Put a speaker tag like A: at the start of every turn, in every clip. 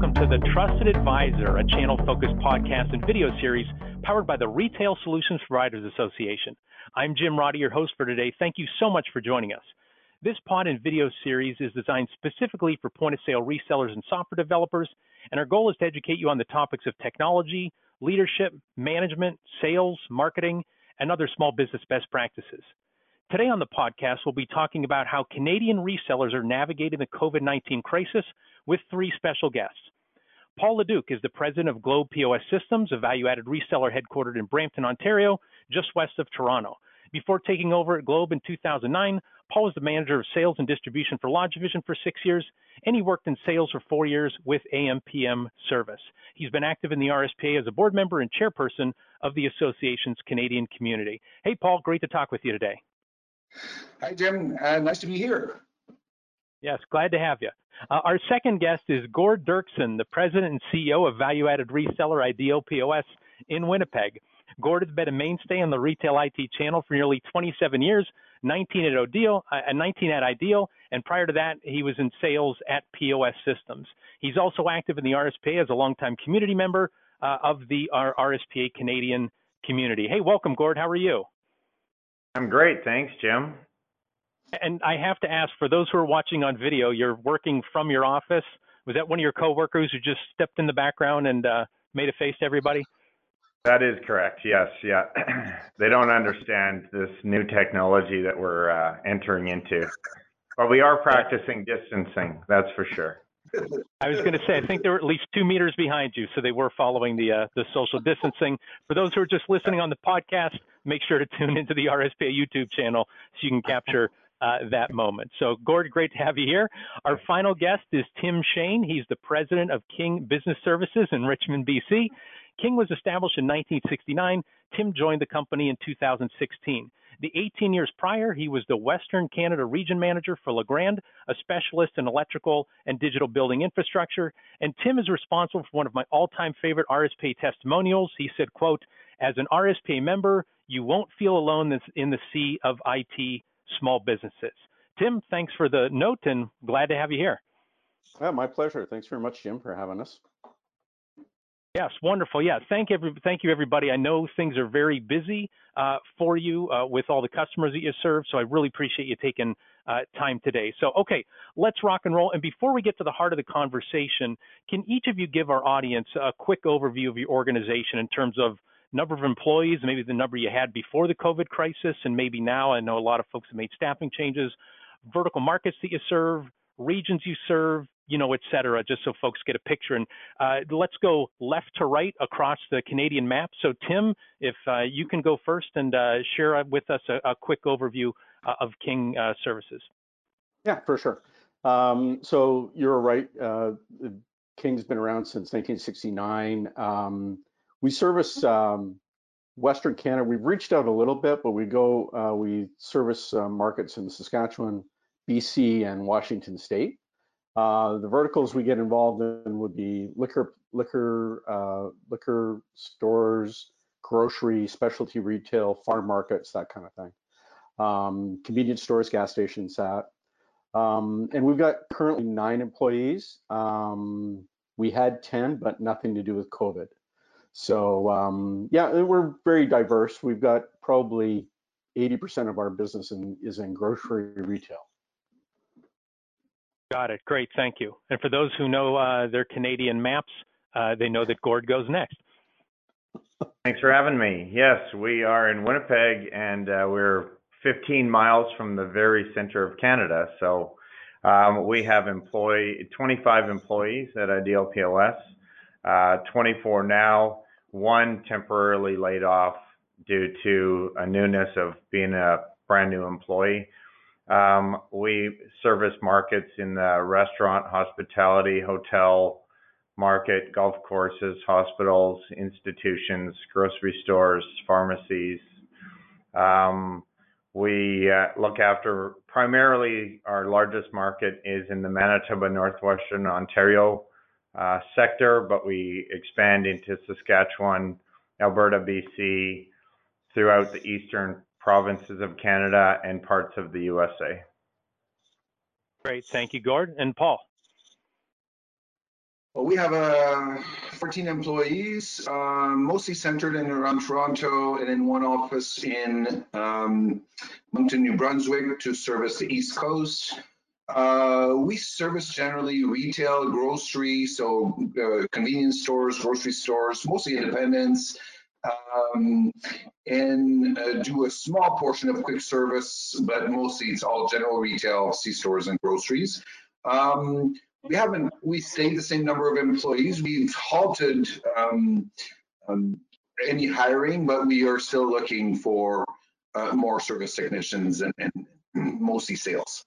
A: welcome to the Trusted Advisor, a channel focused podcast and video series powered by the Retail Solutions Providers Association. I'm Jim Roddy, your host for today. Thank you so much for joining us. This pod and video series is designed specifically for point of sale resellers and software developers, and our goal is to educate you on the topics of technology, leadership, management, sales, marketing, and other small business best practices. Today on the podcast, we'll be talking about how Canadian resellers are navigating the COVID 19 crisis with three special guests. Paul Leduc is the president of Globe POS Systems, a value added reseller headquartered in Brampton, Ontario, just west of Toronto. Before taking over at Globe in 2009, Paul was the manager of sales and distribution for LodgeVision for six years, and he worked in sales for four years with AMPM Service. He's been active in the RSPA as a board member and chairperson of the association's Canadian community. Hey, Paul, great to talk with you today.
B: Hi, Jim. Uh, nice to be here.
A: Yes, glad to have you. Uh, our second guest is Gord Doerksen, the president and CEO of value added reseller Ideal POS in Winnipeg. Gord has been a mainstay on the retail IT channel for nearly 27 years, 19 at Ideal, uh, 19 at Ideal, and prior to that, he was in sales at POS Systems. He's also active in the RSPA as a longtime community member uh, of the RSPA Canadian community. Hey, welcome, Gord. How are you?
C: I'm great, thanks, Jim.
A: And I have to ask, for those who are watching on video, you're working from your office. Was that one of your coworkers who just stepped in the background and uh, made a face to everybody?
C: That is correct. Yes, yeah. they don't understand this new technology that we're uh, entering into, but we are practicing distancing. That's for sure.
A: I was going to say, I think they were at least two meters behind you, so they were following the uh, the social distancing. For those who are just listening on the podcast, make sure to tune into the RSPA YouTube channel so you can capture uh, that moment. So, Gord, great to have you here. Our final guest is Tim Shane. He's the president of King Business Services in Richmond, BC. King was established in 1969. Tim joined the company in 2016. The 18 years prior, he was the Western Canada region manager for Legrand, a specialist in electrical and digital building infrastructure. And Tim is responsible for one of my all-time favorite RSPA testimonials. He said, quote, as an RSPA member, you won't feel alone in the sea of IT small businesses. Tim, thanks for the note and glad to have you here.
D: Yeah, my pleasure. Thanks very much, Jim, for having us.
A: Yes, wonderful. Yeah, thank every, thank you everybody. I know things are very busy uh, for you uh, with all the customers that you serve, so I really appreciate you taking uh, time today. So, okay, let's rock and roll. And before we get to the heart of the conversation, can each of you give our audience a quick overview of your organization in terms of number of employees, maybe the number you had before the COVID crisis, and maybe now. I know a lot of folks have made staffing changes, vertical markets that you serve, regions you serve, you know, et cetera, just so folks get a picture. And uh, let's go left to right across the Canadian map. So, Tim, if uh, you can go first and uh, share with us a, a quick overview uh, of King uh, Services.
D: Yeah, for sure. Um, so you're right. Uh, King's been around since 1969. Um, we service um, Western Canada. We've reached out a little bit, but we go, uh, we service uh, markets in Saskatchewan, BC, and Washington State. Uh, the verticals we get involved in would be liquor, liquor, uh, liquor stores, grocery, specialty retail, farm markets, that kind of thing. Um, convenience stores, gas stations, that. Um, and we've got currently nine employees. Um, we had 10, but nothing to do with COVID. So um, yeah, we're very diverse. We've got probably 80% of our business in, is in grocery retail.
A: Got it. Great. Thank you. And for those who know uh, their Canadian maps, uh, they know that Gord goes next.
C: Thanks for having me. Yes, we are in Winnipeg and uh, we're 15 miles from the very center of Canada. So um, we have employee 25 employees at Ideal uh, 24 now, one temporarily laid off due to a newness of being a brand new employee. Um, we service markets in the restaurant, hospitality, hotel market, golf courses, hospitals, institutions, grocery stores, pharmacies. Um, we uh, look after primarily our largest market is in the Manitoba, Northwestern Ontario uh, sector, but we expand into Saskatchewan, Alberta, BC, throughout the eastern provinces of Canada and parts of the USA.
A: Great. Thank you, Gord. And Paul.
B: Well, we have uh, 14 employees, um, mostly centered in around Toronto and in one office in um, Moncton, New Brunswick to service the East Coast. Uh, we service generally retail, grocery, so uh, convenience stores, grocery stores, mostly independents, um, and uh, do a small portion of quick service, but mostly it's all general retail, C stores and groceries. Um, we haven't, we stayed the same number of employees. We've halted um, um any hiring, but we are still looking for uh, more service technicians and, and mostly sales.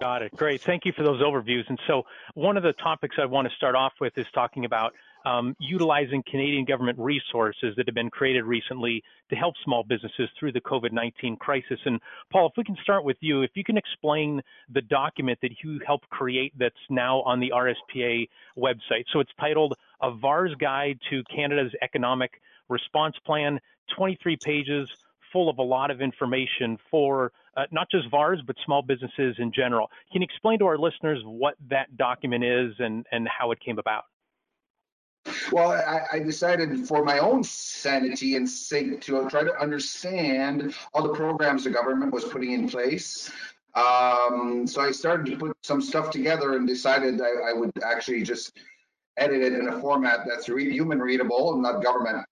A: Got it. Great. Thank you for those overviews. And so, one of the topics I want to start off with is talking about um, utilizing Canadian government resources that have been created recently to help small businesses through the COVID 19 crisis. And Paul, if we can start with you, if you can explain the document that you helped create that's now on the RSPA website. So, it's titled A VARS Guide to Canada's Economic Response Plan, 23 pages full of a lot of information for uh, not just VARs, but small businesses in general. Can you explain to our listeners what that document is and, and how it came about?
B: Well, I, I, decided for my own sanity and sake to try to understand all the programs the government was putting in place. Um, so I started to put some stuff together and decided I, I would actually just edit it in a format that's re- human readable, and not government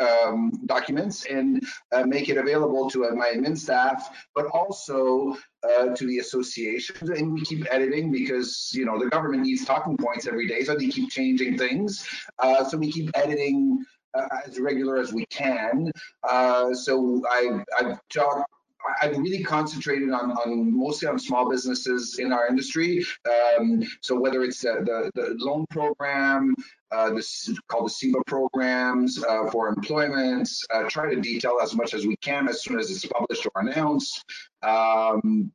B: um, documents and uh, make it available to uh, my admin staff, but also uh, to the associations. And we keep editing because you know the government needs talking points every day, so they keep changing things. Uh, so we keep editing. Uh, as regular as we can. Uh, so I, I've talked I've really concentrated on, on mostly on small businesses in our industry. Um, so whether it's uh, the, the loan program, uh, this called the CEBA programs uh, for employment, uh, try to detail as much as we can as soon as it's published or announced. Um,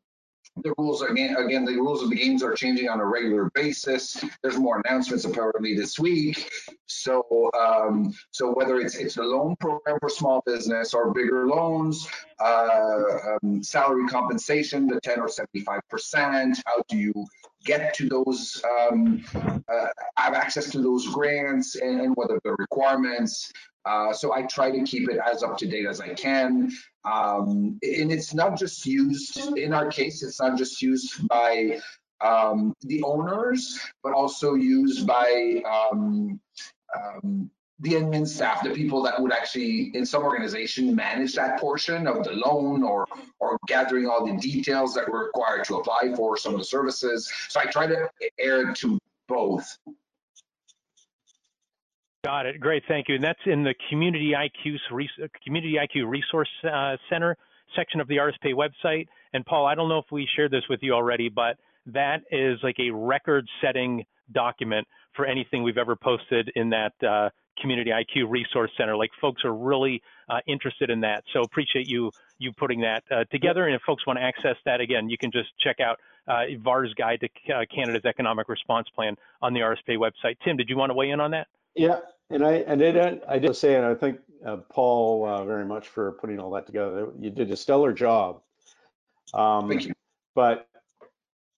B: the rules again again the rules of the games are changing on a regular basis. There's more announcements apparently this week. So um, so whether it's it's a loan program for small business or bigger loans uh, um, salary compensation the 10 or 75 percent how do you get to those um, uh, have access to those grants and, and what are the requirements uh, so I try to keep it as up to date as I can. Um, and it's not just used, in our case, it's not just used by um, the owners, but also used by um, um, the admin staff, the people that would actually, in some organization, manage that portion of the loan or or gathering all the details that were required to apply for some of the services. So I try to air to both.
A: Got it. Great. Thank you. And that's in the Community IQ, Community IQ Resource uh, Center section of the RSPA website. And Paul, I don't know if we shared this with you already, but that is like a record setting document for anything we've ever posted in that uh, Community IQ Resource Center. Like folks are really uh, interested in that. So appreciate you you putting that uh, together. And if folks want to access that again, you can just check out uh, VAR's Guide to uh, Canada's Economic Response Plan on the RSPA website. Tim, did you want to weigh in on that?
D: Yeah, and I and it, I did say, and I thank uh, Paul uh, very much for putting all that together. You did a stellar job.
B: Um, thank you.
D: But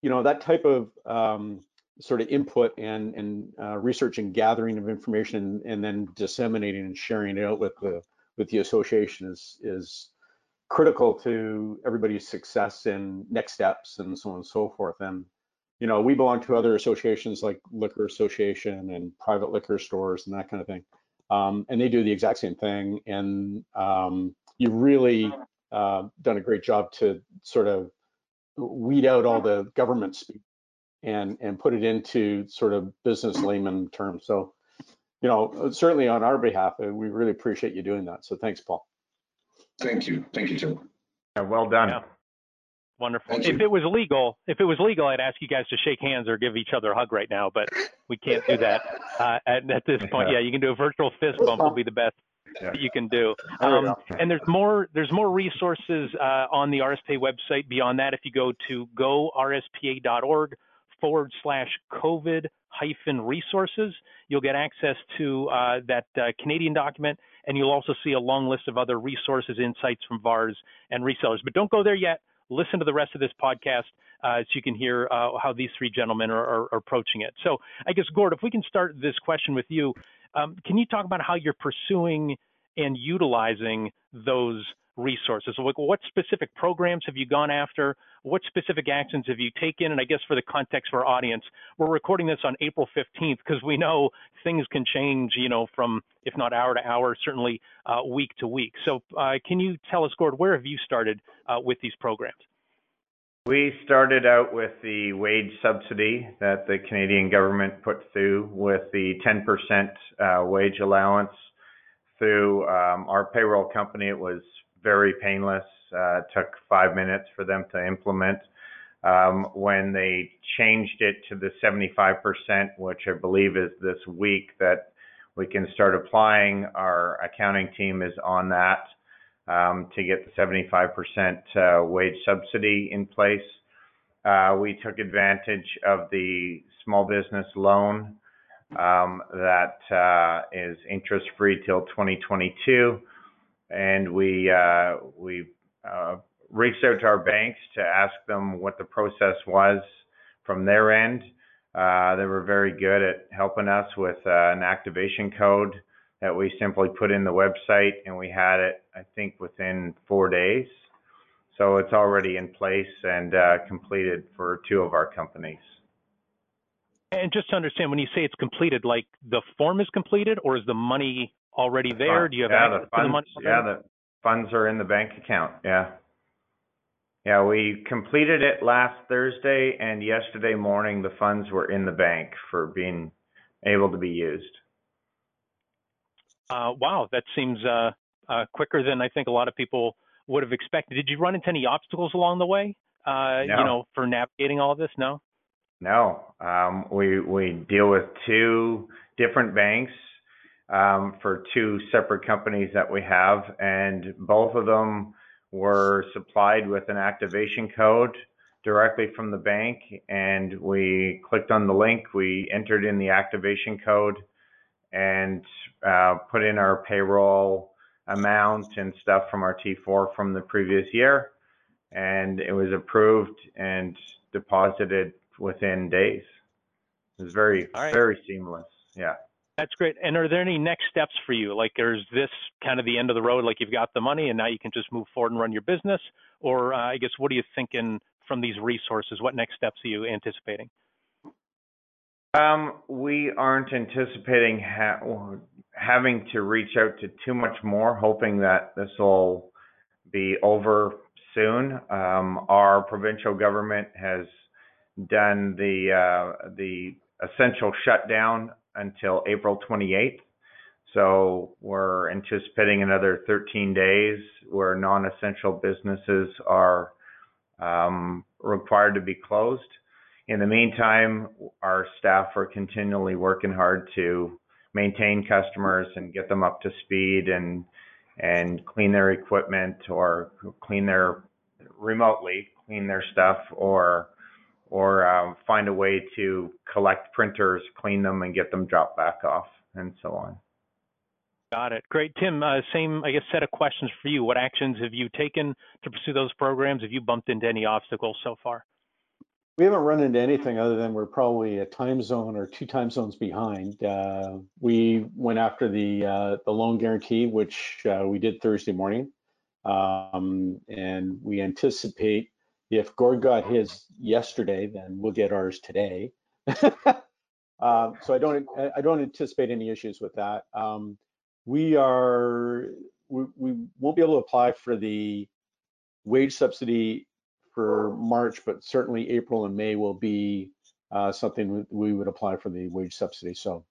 D: you know that type of um, sort of input and and uh, research and gathering of information, and then disseminating and sharing it out with the with the association is is critical to everybody's success and next steps and so on and so forth. And you know, we belong to other associations like Liquor Association and private liquor stores and that kind of thing. Um, and they do the exact same thing. And um, you've really uh, done a great job to sort of weed out all the government speak and and put it into sort of business layman terms. So, you know, certainly on our behalf, uh, we really appreciate you doing that. So thanks, Paul.
B: Thank you. Thank you, Tim.
C: Yeah, well done.
A: Yeah. Wonderful. If it was legal, if it was legal, I'd ask you guys to shake hands or give each other a hug right now, but we can't do that uh, at, at, this point. Yeah, you can do a virtual fist bump. Will be the best yeah. you can do. Um, and there's more there's more resources uh, on the RSPA website beyond that. If you go to gorspa.org forward slash COVID hyphen resources, you'll get access to uh, that uh, Canadian document, and you'll also see a long list of other resources, insights from VARs and resellers. But don't go there yet listen to the rest of this podcast uh, so you can hear uh, how these three gentlemen are, are, approaching it. So I guess, Gord, if we can start this question with you, um, can you talk about how you're pursuing and utilizing those resources? So what specific programs have you gone after? What specific actions have you taken? And I guess for the context for our audience, we're recording this on April 15th because we know things can change, you know, from if not hour to hour, certainly uh, week to week. So uh, can you tell us, Gord, where have you started uh, with these programs?
C: We started out with the wage subsidy that the Canadian government put through with the 10% uh, wage allowance through um, our payroll company. It was very painless. Uh, took five minutes for them to implement. Um, when they changed it to the 75%, which I believe is this week that we can start applying, our accounting team is on that um, to get the 75% uh, wage subsidy in place. Uh, we took advantage of the small business loan um, that uh, is interest free till 2022, and we uh, we uh, reached out to our banks to ask them what the process was from their end. Uh, they were very good at helping us with an activation code that we simply put in the website and we had it, I think, within four days. So it's already in place and uh, completed for two of our companies.
A: And just to understand, when you say it's completed, like the form is completed or is the money already there? Do you have access
C: the funds,
A: to the money?
C: Yeah, the funds are in the bank account. Yeah. Yeah, we completed it last Thursday and yesterday morning the funds were in the bank for being able to be used.
A: Uh, wow, that seems uh, uh, quicker than I think a lot of people would have expected. Did you run into any obstacles along the way? Uh,
C: no.
A: You know, for navigating all this? No.
C: No, um, we we deal with two different banks for two separate companies that we have, and both of them were supplied with an activation code directly from the bank. And we clicked on the link, we entered in the activation code, and uh, put in our payroll amount and stuff from our T4 from the previous year, and it was approved and deposited within days. It was very,
A: right.
C: very seamless. Yeah.
A: That's great. And are there any next steps for you? Like, is this kind of the end of the road? Like, you've got the money and now you can just move forward and run your business? Or, uh, I guess, what are you thinking from these resources? What next steps are you anticipating?
C: Um, we aren't anticipating ha- having to reach out to too much more, hoping that this will be over soon. Um, our provincial government has done the uh, the essential shutdown until April 28th. So we're anticipating another 13 days where non-essential businesses are um, required to be closed. In the meantime, our staff are continually working hard to maintain customers and get them up to speed and and clean their equipment or clean their remotely clean their stuff or or um, find a way to collect printers, clean them, and get them dropped back off, and so on.
A: Got it. Great, Tim. Uh, same, I guess, set of questions for you. What actions have you taken to pursue those programs? Have you bumped into any obstacles so far?
D: We haven't run into anything other than we're probably a time zone or two time zones behind. Uh, we went after the uh, the loan guarantee, which uh, we did Thursday morning, um, and we anticipate if Gord got his yesterday, then we'll get ours today. Um, so I don't I don't anticipate any issues with that. Um, we are we, we won't be able to apply for the wage subsidy for March, but certainly April and May will be uh, something we would apply for the wage subsidy. So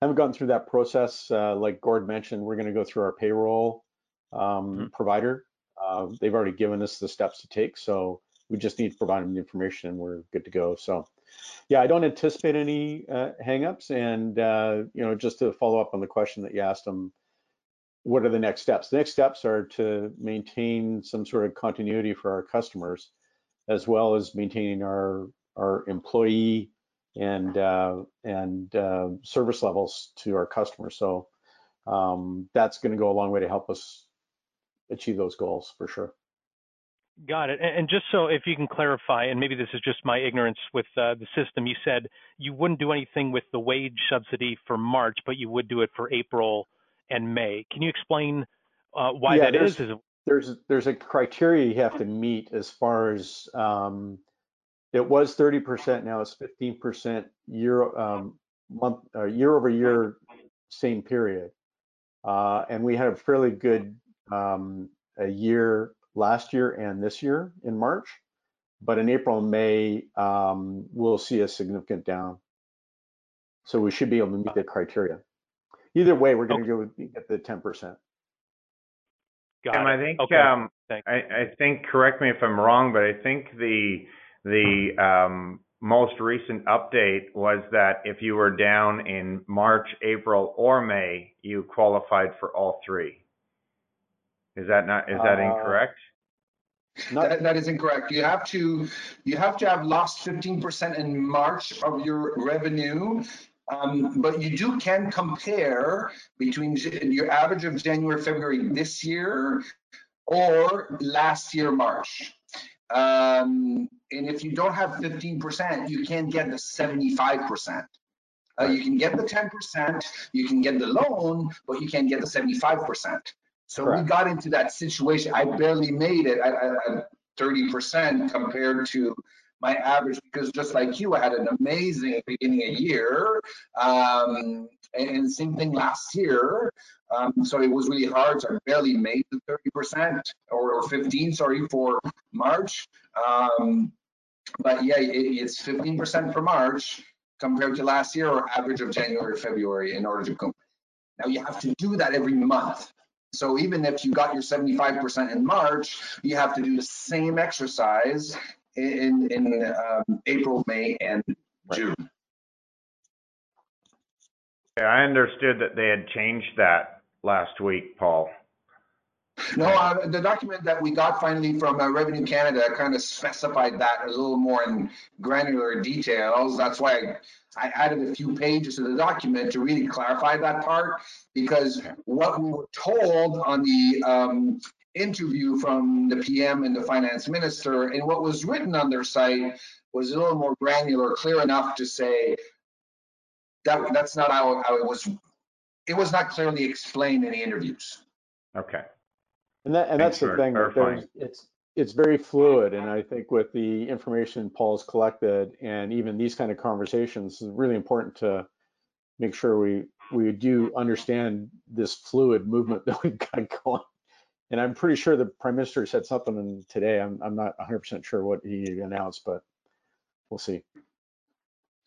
D: haven't gotten through that process. Uh, like Gord mentioned, we're going to go through our payroll um, mm-hmm. provider. Uh, they've already given us the steps to take, so we just need to provide them the information and we're good to go. So yeah, I don't anticipate any uh, hangups. And uh, you know, just to follow up on the question that you asked them, what are the next steps? The next steps are to maintain some sort of continuity for our customers, as well as maintaining our our employee and uh, and uh, service levels to our customers. So um, that's going to go a long way to help us achieve those goals for sure.
A: Got it. And just so if you can clarify, and maybe this is just my ignorance with uh, the system, you said you wouldn't do anything with the wage subsidy for March, but you would do it for April and May. Can you explain uh, why
D: Yeah,
A: that
D: there's-
A: is? Is it-
D: There's, there's a criteria you have to meet as far as, um, it was thirty percent, now it's fifteen percent year, um, month, uh, year over year, same period. Uh, and we had a fairly good, um, a year last year and this year in March. But in April and May, um, we'll see a significant down. So we should be able to meet the criteria. Either way, we're gonna go with- get the ten percent.
A: got
C: Tim,
A: it.
C: I think
A: Okay.
C: um, I, I think correct me if I'm wrong, but I think the the um, most recent update was that if you were down in March, April, or May, you qualified for all three. Is that not, is that
D: uh,
C: incorrect?
D: Not,
B: that, that is incorrect. You have to you have to have lost 15% in March of your revenue. Um, but you do can compare between your average of January, February this year or last year, March. Um, and if you don't have 15%, you can get the 75%. Uh, you can get the 10%, you can get the loan, but you can't get the 75%. So
D: Correct.
B: we got into that situation. I barely made it at, at 30% compared to my average because just like you, I had an amazing beginning of year. Um, and same thing last year. Um, so it was really hard. So I barely made the 30% or, 15, sorry, for March. Um, but yeah, it, it's 15% for March compared to last year or average of January, February in order to come. Now you have to do that every month. So even if you got your seventy-five percent in March, you have to do the same exercise in, in, um, April, May, and June.
C: Yeah, I understood that they had changed that last week, Paul.
B: No, uh, the document that we got finally from uh, Revenue Canada kind of specified that a little more in granular details. That's why I, I added a few pages to the document to really clarify that part. Because what we were told on the um, interview from the PM and the finance minister and what was written on their site was a little more granular, clear enough to say that that's not how, how it was. It was not clearly explained in the interviews.
C: Okay.
D: And that, and
C: Thanks
D: that's the thing, that there's, it's, it's very fluid, and I think with the information Paul's collected and even these kind of conversations, it's really important to make sure we, we do understand this fluid movement that we've got going. And I'm pretty sure the Prime Minister said something today, I'm, I'm not hundred percent sure what he announced, but we'll see.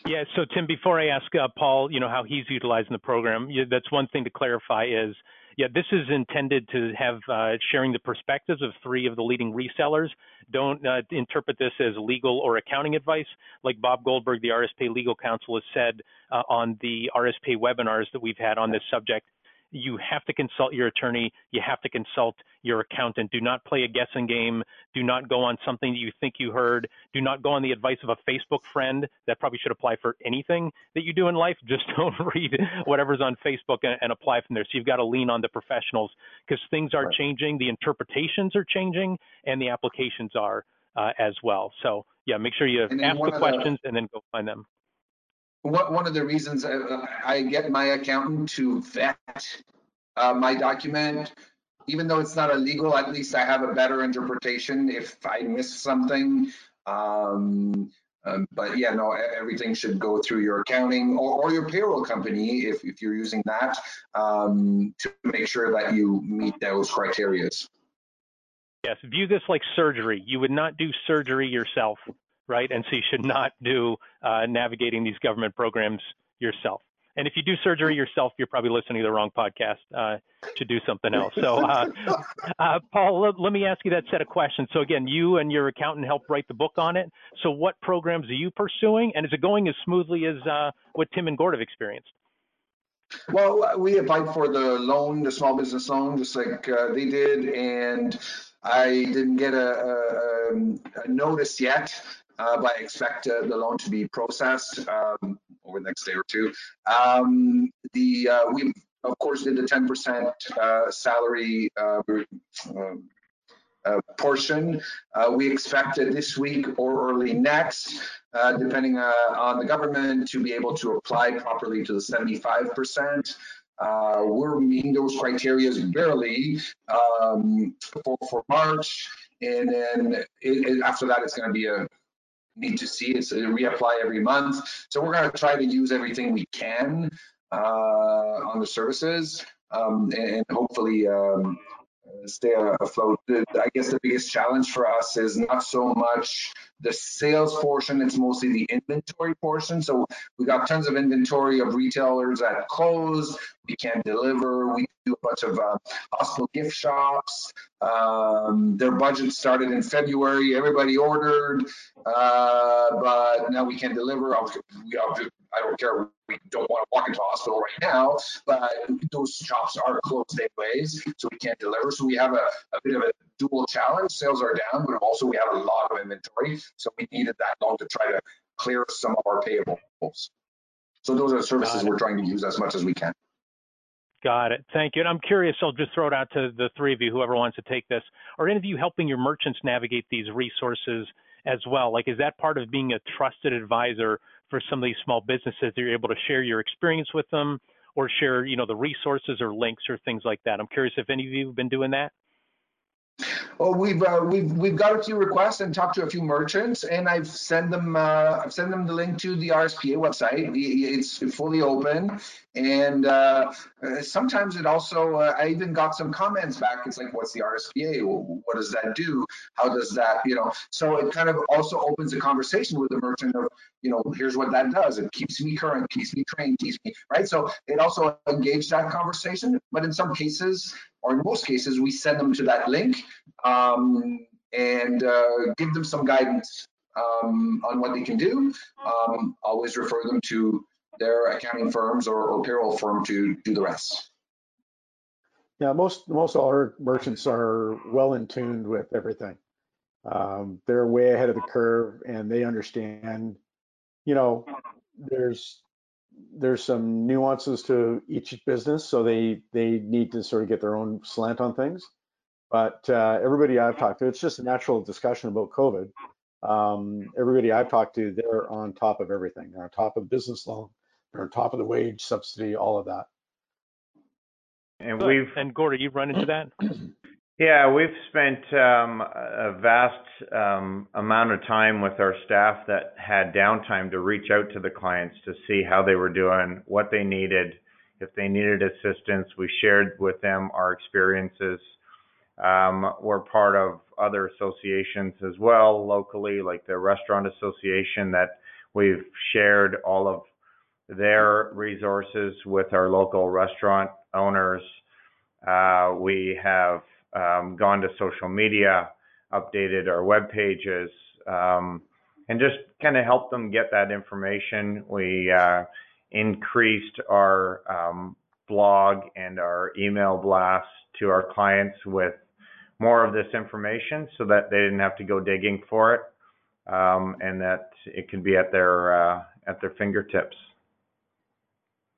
A: Yeah. So Tim, before I ask uh, Paul, you know how he's utilizing the program, that's one thing to clarify is, yeah, this is intended to have uh, sharing the perspectives of three of the leading resellers. Don't uh, interpret this as legal or accounting advice, like Bob Goldberg, the RSP Legal Counsel, has said uh, on the RSP webinars that we've had on this subject. You have to consult your attorney. You have to consult your accountant. Do not play a guessing game. Do not go on something that you think you heard. Do not go on the advice of a Facebook friend. That probably should apply for anything that you do in life. Just don't read whatever's on Facebook and, and apply from there. So you've got to lean on the professionals because things are
D: Right.
A: changing, the interpretations are changing, and the applications are uh, as well. So yeah, make sure you ask the
B: of the-
A: questions and then go find them.
B: One, one of the reasons I, I get my accountant to vet uh, my document, even though it's not illegal, at least I have a better interpretation if I miss something. Um, um, but yeah, no, everything should go through your accounting or, or your payroll company if, if you're using that um, to make sure that you meet those criterias.
A: Yes, view this like surgery. You would not do surgery yourself, right? And so you should not do uh, navigating these government programs yourself. And if you do surgery yourself, you're probably listening to the wrong podcast uh, to do something else. So, uh, uh, Paul, let, let me ask you that set of questions. So, again, you and your accountant helped write the book on it. So, what programs are you pursuing? And is it going as smoothly as uh, what Tim and Gord have experienced?
B: Well, we applied for the loan, the small business loan, just like uh, they did, and I didn't get a, a, a notice yet, uh, but I expect uh, the loan to be processed um, over the next day or two. Um, the uh, we of course did the 10% uh, salary uh, um, uh, portion. We expect it this week or early next, depending on the government, to be able to apply properly to the 75%. Uh, we're meeting those criteria barely um, for, for, March, and then it, it, after that, it's going to be a need to see. It's reapply every month. So we're going to try to use everything we can uh, on the services, um, and hopefully um, stay afloat. I guess the biggest challenge for us is not so much the sales portion, it's mostly the inventory portion. So we got tons of inventory of retailers that closed, we can't deliver, we do a bunch of uh, hospital gift shops. Um, their budget started in February, everybody ordered, uh, but now we can't deliver. We, I don't care. We don't want to walk into a hospital right now, but those shops are closed anyways, so we can't deliver. So we have a, a bit of a dual challenge. Sales are down, but also we have a lot of inventory. So we needed that loan to try to clear some of our payables. So those are services we're trying to use as much as we can.
A: Got it. Thank you. And I'm curious, I'll just throw it out to the three of you, whoever wants to take this. Are any of you helping your merchants navigate these resources as well? Like, is that part of being a trusted advisor for some of these small businesses that you're able to share your experience with them or share, you know, the resources or links or things like that? I'm curious if any of you have been doing that.
B: Well, we've uh, we've we've got a few requests and talked to a few merchants, and I've sent them uh, I've sent them the link to the RSPA website. It's fully open, and uh, sometimes it also uh, I even got some comments back. It's like, what's the RSPA? What does that do? How does that you know? So it kind of also opens a conversation with the merchant of you know here's what that does. It keeps me current, keeps me trained, keeps me right. So it also engaged that conversation. But in some cases, or in most cases, we send them to that link um, and uh, give them some guidance um, on what they can do. Um, always refer them to their accounting firms or, or, payroll firm to do the rest.
D: Yeah, most most our merchants are well in tuned with everything. Um, they're way ahead of the curve and they understand. You know, there's there's some nuances to each business, so they they need to sort of get their own slant on things. But uh, everybody I've talked to, it's just a natural discussion about COVID. Um, everybody I've talked to, they're on top of everything. They're on top of business loan. They're on top of the wage subsidy, all of that.
C: And we've
A: and Gordy, you've run into that.
C: Yeah, we've spent um, a vast um, amount of time with our staff that had downtime to reach out to the clients to see how they were doing, what they needed, if they needed assistance. We shared with them our experiences. Um, we're part of other associations as well locally, like the Restaurant Association, that we've shared all of their resources with our local restaurant owners. Uh, we have um, gone to social media, updated our web pages, um, and just kind of helped them get that information. We uh, increased our um, blog and our email blasts to our clients with more of this information so that they didn't have to go digging for it um, and that it could be at their uh, at their fingertips.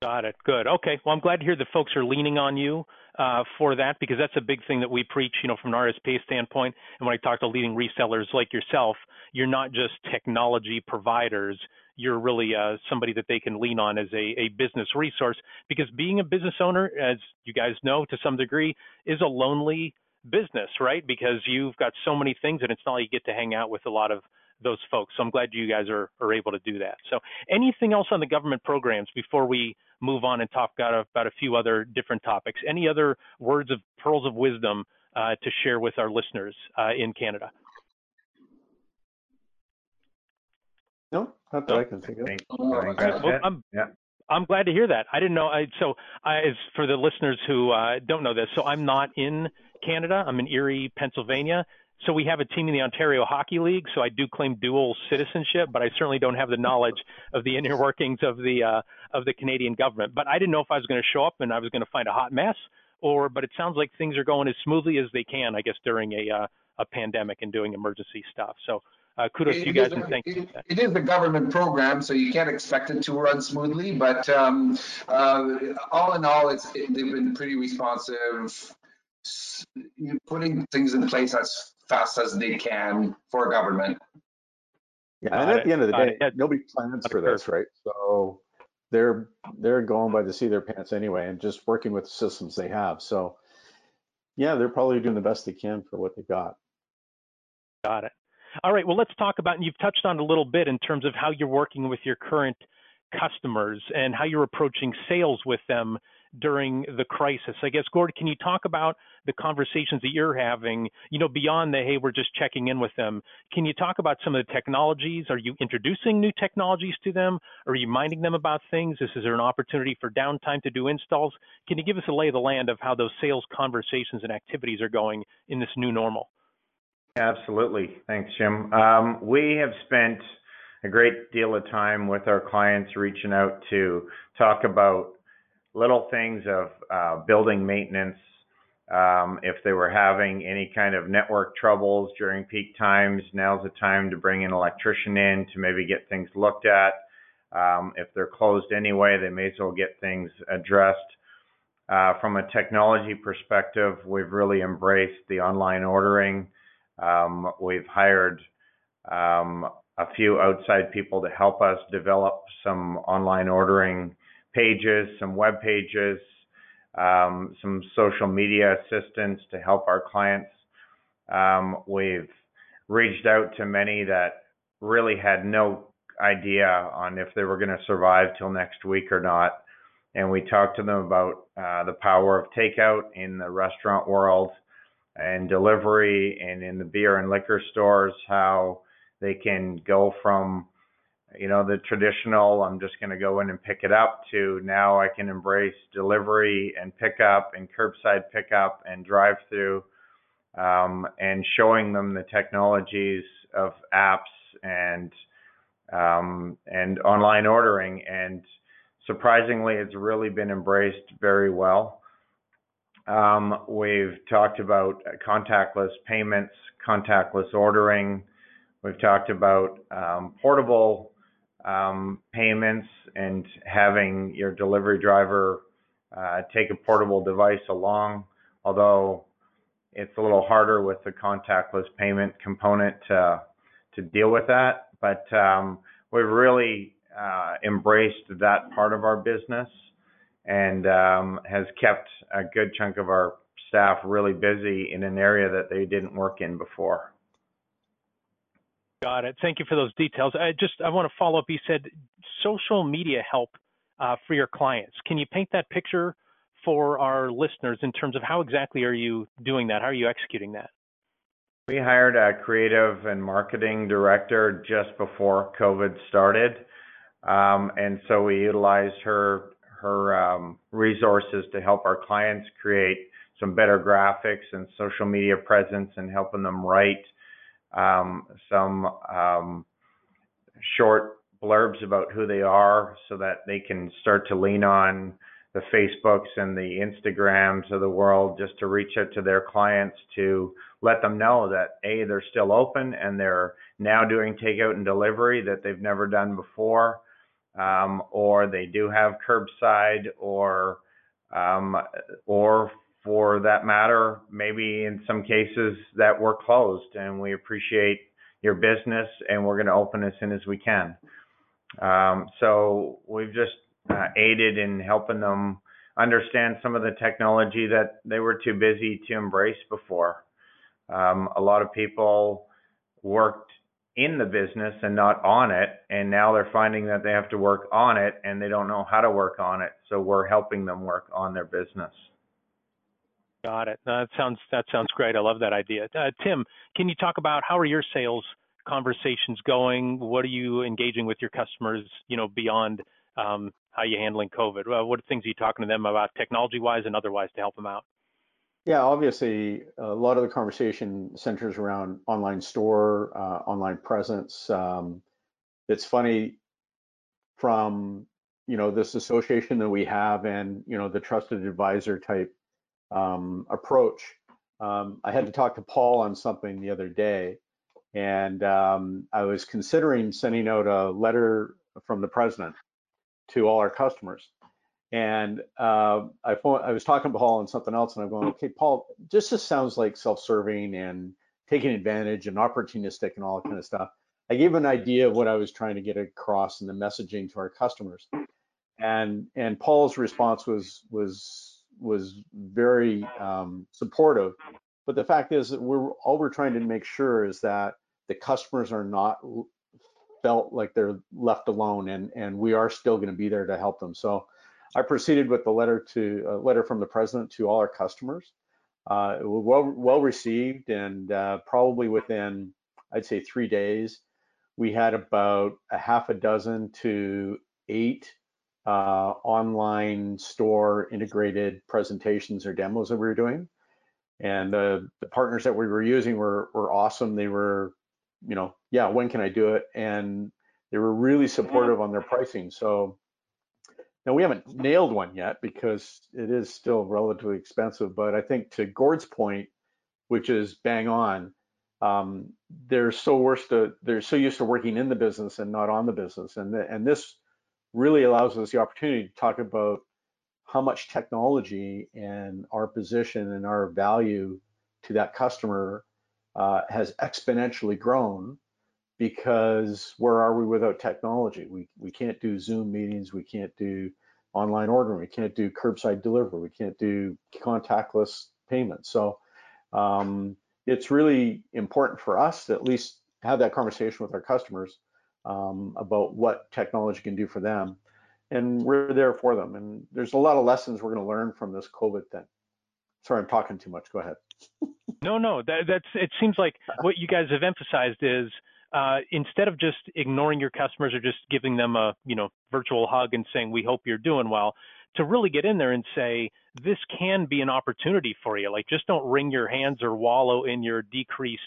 A: Got it. Good. Okay. Well, I'm glad to hear that folks are leaning on you uh, for that because that's a big thing that we preach, you know, from an RSPA standpoint. And when I talk to leading resellers like yourself, you're not just technology providers. You're really uh, somebody that they can lean on as a, a business resource because being a business owner, as you guys know to some degree, is a lonely business, right? Because you've got so many things and it's not like you get to hang out with a lot of those folks. So I'm glad you guys are, are able to do that. So anything else on the government programs before we move on and talk about, about a few other different topics? Any other words of pearls of wisdom uh, to share with our listeners uh, in Canada?
D: No, not that I can think of.
A: Well, I'm, yeah. I'm glad to hear that. I didn't know. I, so, I, as for the listeners who uh, don't know this, so I'm not in Canada. I'm in Erie, Pennsylvania. So we have a team in the Ontario Hockey League, so I do claim dual citizenship, but I certainly don't have the knowledge of the inner workings of the uh, of the Canadian government. But I didn't know if I was going to show up and I was going to find a hot mess, or but it sounds like things are going as smoothly as they can, I guess, during a uh, a pandemic and doing emergency stuff. So uh, kudos it to you guys and thank you.
B: It is a government program, so you can't expect it to run smoothly. But um, uh, all in all, it's it, they've been pretty responsive You're putting things in place as fast as they can for government.
D: Yeah, and
A: Got
D: at the end of the
A: got
D: day,
A: it.
D: nobody plans for this, right? So they're they're going by the seat of their pants anyway, and just working with the systems they have. So yeah, they're probably doing the best they can for what they got.
A: Got it. All right. Well, let's talk about, and you've touched on a little bit in terms of how you're working with your current customers and how you're approaching sales with them during the crisis. I guess, Gord, can you talk about the conversations that you're having, you know, beyond the, hey, we're just checking in with them? Can you talk about some of the technologies? Are you introducing new technologies to them? Are you reminding them about things? Is, is there an opportunity for downtime to do installs? Can you give us a lay of the land of how those sales conversations and activities are going in this new normal?
C: Absolutely. Thanks, Jim. Um, we have spent a great deal of time with our clients reaching out to talk about little things of uh, building maintenance. Um, if they were having any kind of network troubles during peak times, now's the time to bring an electrician in to maybe get things looked at. Um, if they're closed anyway, they may as well get things addressed. Uh, from a technology perspective, we've really embraced the online ordering. Um, we've hired um, a few outside people to help us develop some online ordering pages, some web pages, um, some social media assistance to help our clients. Um, we've reached out to many that really had no idea on if they were going to survive till next week or not. And we talked to them about uh, the power of takeout in the restaurant world and delivery and in the beer and liquor stores, how they can go from you know the traditional i'm just going to go in and pick it up to now i can embrace delivery and pickup and curbside pickup and drive through um, and showing them the technologies of apps and um, and online ordering. And surprisingly it's really been embraced very well. Um, we've talked about contactless payments contactless ordering. We've talked about um, portable um, payments and having your delivery driver uh, take a portable device along, although it's a little harder with the contactless payment component to, to deal with that. But um, we've really uh, embraced that part of our business and um, has kept a good chunk of our staff really busy in an area that they didn't work in before.
A: Got it. Thank you for those details. I just I want to follow up. You said social media help uh, for your clients. Can you paint that picture for our listeners in terms of how exactly are you doing that? How are you executing that?
C: We hired a creative and marketing director just before COVID started, um, and so we utilized her her um, resources to help our clients create some better graphics and social media presence and helping them write um, some um, short blurbs about who they are so that they can start to lean on the Facebooks and the Instagrams of the world just to reach out to their clients to let them know that A, they're still open and they're now doing takeout and delivery that they've never done before, um, or they do have curbside or um, or for that matter, maybe in some cases that we're closed and we appreciate your business and we're going to open as soon as we can. Um, so we've just uh, aided in helping them understand some of the technology that they were too busy to embrace before. Um, a lot of people worked in the business and not on it, and now they're finding that they have to work on it and they don't know how to work on it. So we're helping them work on their business.
A: Got it. That sounds that sounds great. I love that idea. Uh, Tim, can you talk about how are your sales conversations going? What are you engaging with your customers? You know, beyond um, how you handling COVID. Well, what things are you talking to them about, technology-wise and otherwise, to help them out?
D: Yeah, obviously, a lot of the conversation centers around online store, uh, online presence. Um, it's funny from you know this association that we have and you know the trusted advisor type um, approach. Um, I had to talk to Paul on something the other day, and um, I was considering sending out a letter from the president to all our customers. And uh, I, I was talking to Paul on something else, and I'm going, okay, Paul, just this sounds like self-serving and taking advantage and opportunistic and all that kind of stuff. I gave an idea of what I was trying to get across in the messaging to our customers, and and Paul's response was was was very um, supportive. But the fact is that we're all we're trying to make sure is that the customers are not felt like they're left alone, and and we are still going to be there to help them. So I proceeded with the letter to a letter from the president to all our customers. Uh, it was well well received, and uh, probably within I'd say three days, we had about a half a dozen to eight uh, online store integrated presentations or demos that we were doing. And uh, the partners that we were using were, were awesome. They were, you know, yeah, when can I do it? And they were really supportive on their pricing. So now we haven't nailed one yet because it is still relatively expensive. But I think to Gord's point, which is bang on, um, they're so worse to they're so used to working in the business and not on the business, and the, and this really allows us the opportunity to talk about how much technology and our position and our value to that customer uh, has exponentially grown because where are we without technology? We we can't do Zoom meetings, we can't do online ordering, we can't do curbside delivery, we can't do contactless payments. So um, it's really important for us to at least have that conversation with our customers um, about what technology can do for them. And we're there for them. And there's a lot of lessons we're going to learn from this COVID thing. Sorry, I'm talking too much. Go ahead.
A: no, no, that, that's. It seems like what you guys have emphasized is uh, instead of just ignoring your customers or just giving them a you know virtual hug and saying we hope you're doing well, to really get in there and say, this can be an opportunity for you. Like, just don't wring your hands or wallow in your decreased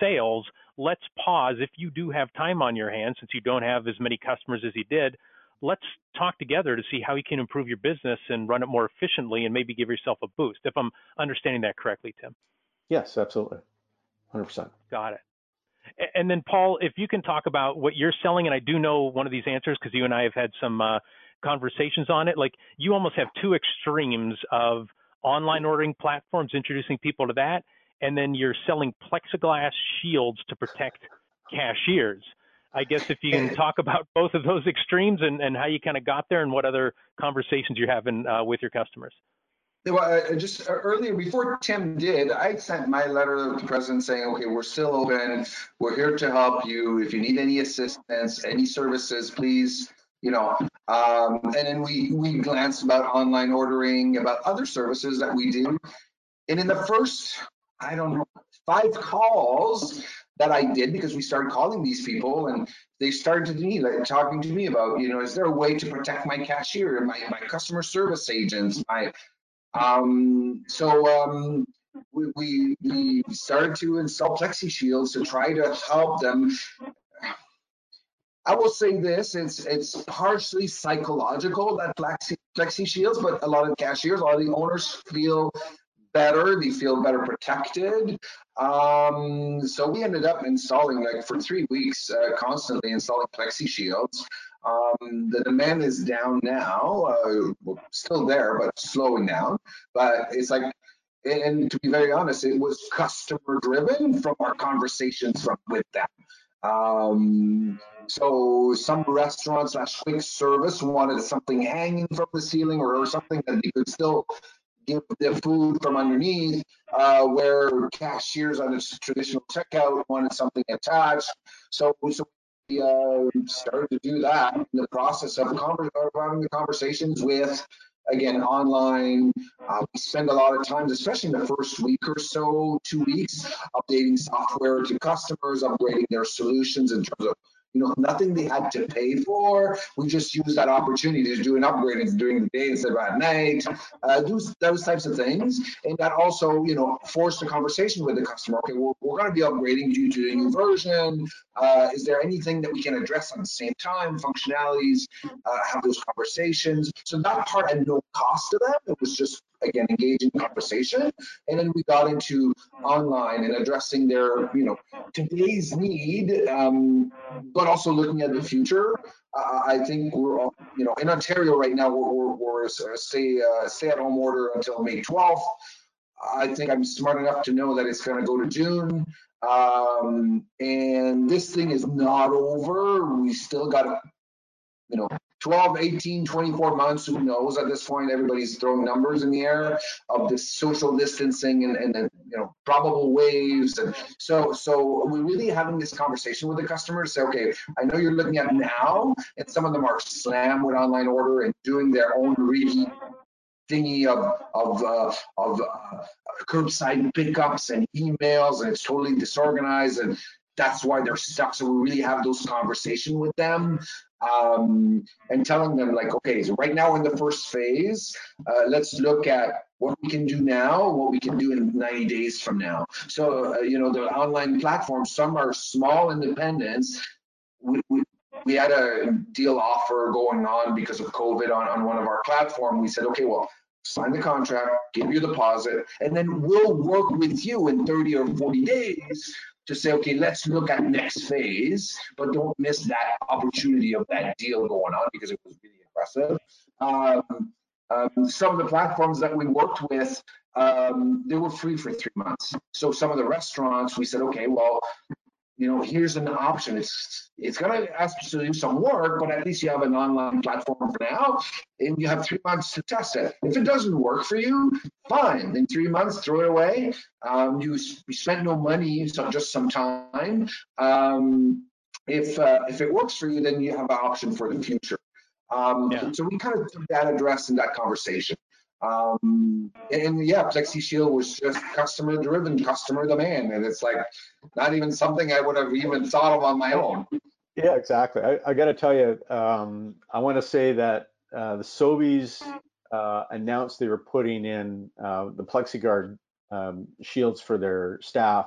A: sales. Let's pause. If you do have time on your hands, since you don't have as many customers as you did, let's talk together to see how you can improve your business and run it more efficiently and maybe give yourself a boost. If I'm understanding that correctly, Tim.
D: Yes, absolutely. 100%.
A: Got it. And then, Paul, if you can talk about what you're selling, and I do know one of these answers because you and I have had some uh, conversations on it. Like you almost have two extremes of online ordering platforms introducing people to that, and then you're selling plexiglass shields to protect cashiers. I guess if you can talk about both of those extremes and, and how you kind of got there and what other conversations you're having uh, with your customers.
B: Well, uh, just earlier, before Tim did, I sent my letter to the president saying, okay, we're still open. We're here to help you. If you need any assistance, any services, please you know um, and then we we glanced about online ordering about other services that we do and in the first i don't know five calls that i did because we started calling these people and they started to me like talking to me about you know is there a way to protect my cashier my, my customer service agents my um so um we, we, we started to install plexi shields to try to help them. I will say this: it's it's partially psychological that plexi, flexi shields, but a lot of cashiers, a lot of the owners feel better. They feel better protected. Um, so we ended up installing like for three weeks, uh, constantly installing plexi shields. Um, the demand is down now, uh, still there, but slowing down. But it's like and to be very honest, it was customer driven from our conversations from with them. Um, so some restaurants slash quick service wanted something hanging from the ceiling or, or something that they could still give the food from underneath, uh, where cashiers on a traditional checkout wanted something attached. So, so we uh, started to do that in the process of, conver- of having the conversations with again online uh, we spend a lot of time especially in the first week or so two weeks updating software to customers upgrading their solutions in terms of you know, nothing they had to pay for. We just used that opportunity to do an upgrade during the day instead of at night, uh, do those types of things. And that also, you know, forced a conversation with the customer. Okay, we're, we're going to be upgrading due to the new version. Uh, is there anything that we can address at the same time? Functionalities, uh, have those conversations. So that part had no cost to them. It was just again engaging conversation and then we got into online and addressing their you know today's need um, but also looking at the future uh, i think we're all, you know in ontario right now we're, we're, we're stay uh, stay at home order until may 12th I think I'm smart enough to know that it's going to go to June. Um, and this thing is not over. We still got, to you know, 12, 18, 24 months, who knows at this point, everybody's throwing numbers in the air of this social distancing and, and, you know, probable waves. And so, so we're really having this conversation with the customers, say, okay, I know you're looking at now, and some of them are slam with online order and doing their own reheat thingy of of uh, of uh, curbside pickups and emails, and it's totally disorganized, and that's why they're stuck. So we really have those conversations with them um, and telling them like, okay, so right now in the first phase, uh, let's look at what we can do now, what we can do in 90 days from now. So uh, you know, the online platforms, some are small independents. We, we, we had a deal offer going on because of COVID on, on one of our platform. We said, okay, well, sign the contract, give your deposit, and then we'll work with you in 30 or 40 days to say, okay, let's look at next phase, but don't miss that opportunity of that deal going on because it was really impressive. Um, um, some of the platforms that we worked with, um, they were free for three months. So some of the restaurants, we said, okay, well, you know, here's an option. It's it's going to ask you to do some work, but at least you have an online platform for now, and you have three months to test it. If it doesn't work for you, fine. In three months, throw it away. Um, you, you spent no money, so just some time. Um, if uh, if it works for you, then you have an option for the future. Um, yeah. So we kind of took that address in that conversation. Um, and yeah, Plexi Shield was just customer driven, customer demand. And it's like not even something I would have even thought of on my own.
D: Yeah, exactly. I, I got to tell you, um, I want to say that uh, the Sobeys uh, announced they were putting in uh, the PlexiGuard um, shields for their staff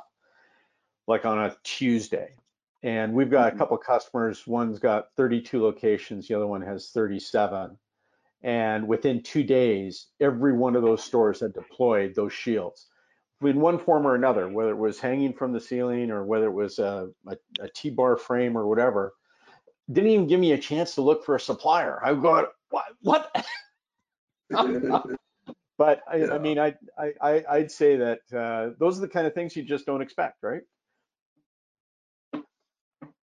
D: like on a Tuesday. And we've got a mm-hmm. couple customers. One's got 32 locations, the other one has 37. And within two days, every one of those stores had deployed those shields in one form or another, whether it was hanging from the ceiling or whether it was a a, a T-bar frame or whatever. Didn't even give me a chance to look for a supplier. I got what? What? but I, yeah. I mean, I, I, I'd say that uh, those are the kind of things you just don't expect, right?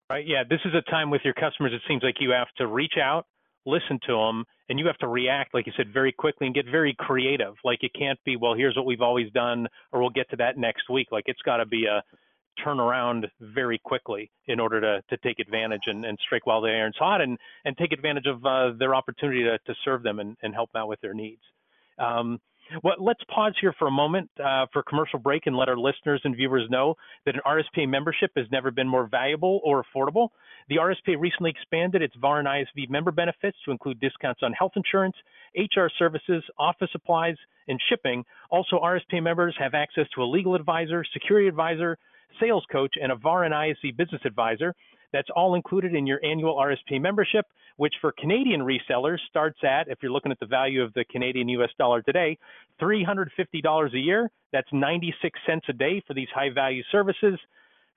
A: Right. Yeah. This is a time with your customers. It seems like you have to reach out, listen to them, and you have to react, like you said, very quickly and get very creative. Like it can't be, well, here's what we've always done, or we'll get to that next week. Like it's got to be a turn around very quickly in order to to take advantage and, and strike while the iron's hot and and take advantage of uh, their opportunity to to serve them and, and help out with their needs. Um, well, let's pause here for a moment uh, for commercial break and let our listeners and viewers know that an RSPA membership has never been more valuable or affordable. The RSPA recently expanded its VAR and ISV member benefits to include discounts on health insurance, HR services, office supplies, and shipping. Also, RSPA members have access to a legal advisor, security advisor, sales coach, and a VAR and ISV business advisor. That's all included in your annual RSP membership, which for Canadian resellers starts at, if you're looking at the value of the Canadian US dollar today, $350 a year. That's 96 cents a day for these high value services.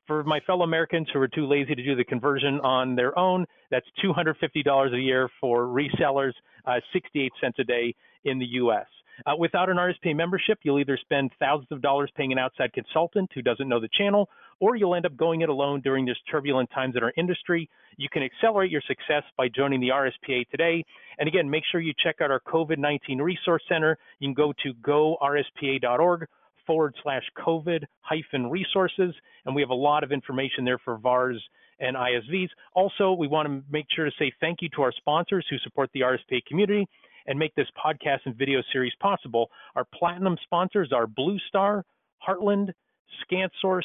A: For my fellow Americans who are too lazy to do the conversion on their own, that's $250 a year for resellers, uh, 68 cents a day in the US. Uh, without an RSP membership, you'll either spend thousands of dollars paying an outside consultant who doesn't know the channel, or you'll end up going it alone during these turbulent times in our industry. You can accelerate your success by joining the RSPA today. And again, make sure you check out our COVID 19 Resource Center. You can go to gorspa.org forward slash COVID hyphen resources. And we have a lot of information there for VARs and ISVs. Also, we want to make sure to say thank you to our sponsors who support the RSPA community and make this podcast and video series possible. Our platinum sponsors are Blue Star, Heartland, ScanSource,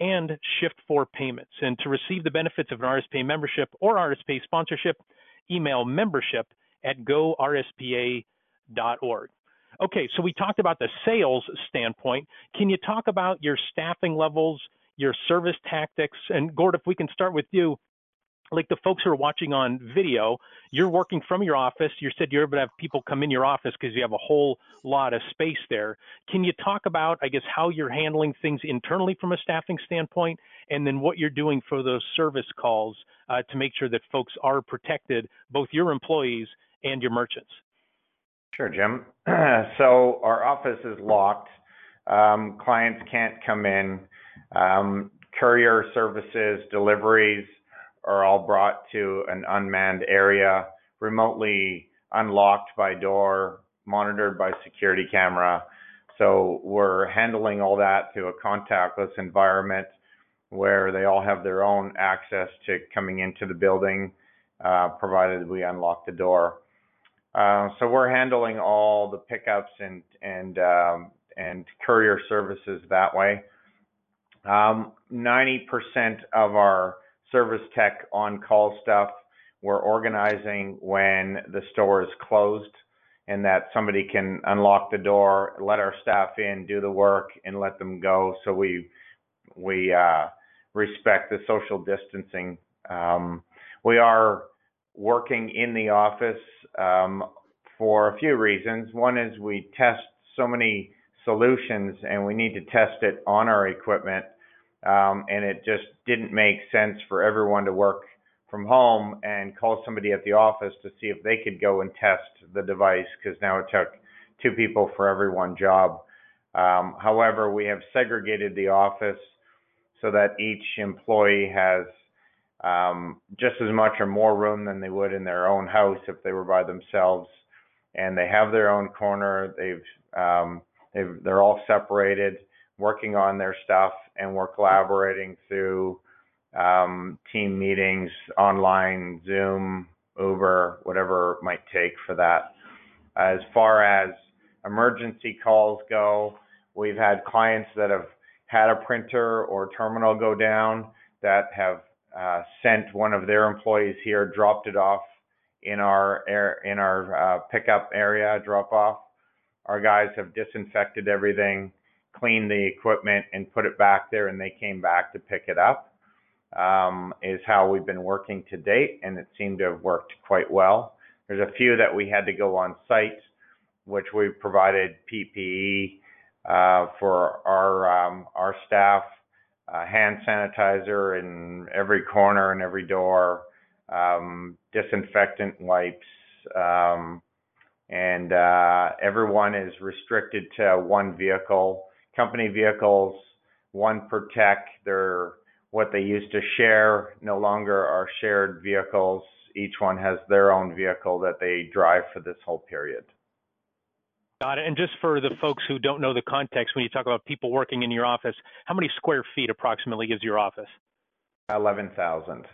A: and Shift4 Payments. And to receive the benefits of an RSPA membership or RSPA sponsorship, email membership at gorspa.org. Okay, so we talked about the sales standpoint. Can you talk about your staffing levels, your service tactics? And Gord, if we can start with you, like the folks who are watching on video, you're working from your office. You said you're able to have people come in your office because you have a whole lot of space there. Can you talk about, I guess, how you're handling things internally from a staffing standpoint, and then what you're doing for those service calls uh, to make sure that folks are protected, both your employees and your merchants?
C: Sure, Jim. so our office is locked. Um, clients can't come in. Um, courier services, deliveries are all brought to an unmanned area, remotely unlocked by door, monitored by security camera. So we're handling all that through a contactless environment where they all have their own access to coming into the building, uh, provided we unlock the door. Uh, so we're handling all the pickups and and um, and courier services that way. Um, 90% of our service tech on call stuff we're organizing when the store is closed and that somebody can unlock the door, let our staff in, do the work, and let them go. So we we uh, respect the social distancing. Um, we are working in the office um, for a few reasons. One is we test so many solutions and we need to test it on our equipment. Um, and it just didn't make sense for everyone to work from home and call somebody at the office to see if they could go and test the device because now it took two people for every one job. Um, however, we have segregated the office so that each employee has um, just as much or more room than they would in their own house if they were by themselves. And they have their own corner. They've, um, they've they're all separated, working on their stuff, and we're collaborating through um, team meetings, online, Zoom, Uber, whatever it might take for that. As far as emergency calls go, we've had clients that have had a printer or terminal go down that have uh, sent one of their employees here, dropped it off in our air, in our uh, pickup area, drop off. Our guys have disinfected everything, cleaned the equipment, and put it back there, and they came back to pick it up um, is how we've been working to date, and it seemed to have worked quite well. There's a few that we had to go on site, which we provided PPE uh, for our um, our staff, uh, hand sanitizer in every corner and every door, um, disinfectant wipes, um, and uh, everyone is restricted to one vehicle. Company vehicles, one per tech. They're what they used to share no longer are shared vehicles. Each one has their own vehicle that they drive for this whole period.
A: Got it. And just for the folks who don't know the context, when you talk about people working in your office, how many square feet approximately is your office?
C: 11,000.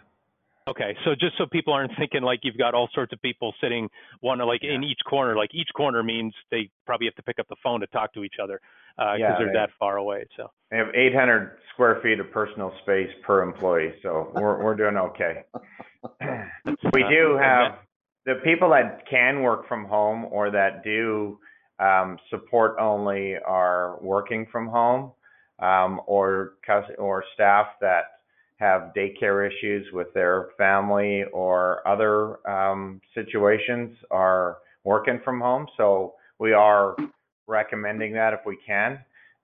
A: Okay, so just so people aren't thinking like you've got all sorts of people sitting one like yeah. in each corner, like each corner means they probably have to pick up the phone to talk to each other because uh, yeah, they're they, that far away. So
C: they have 800 square feet of personal space per employee, so we're we're doing okay. we do have the people that can work from home or that do um, support only are working from home, um, or or staff that have daycare issues with their family or other um, situations are working from home. So we are recommending that if we can.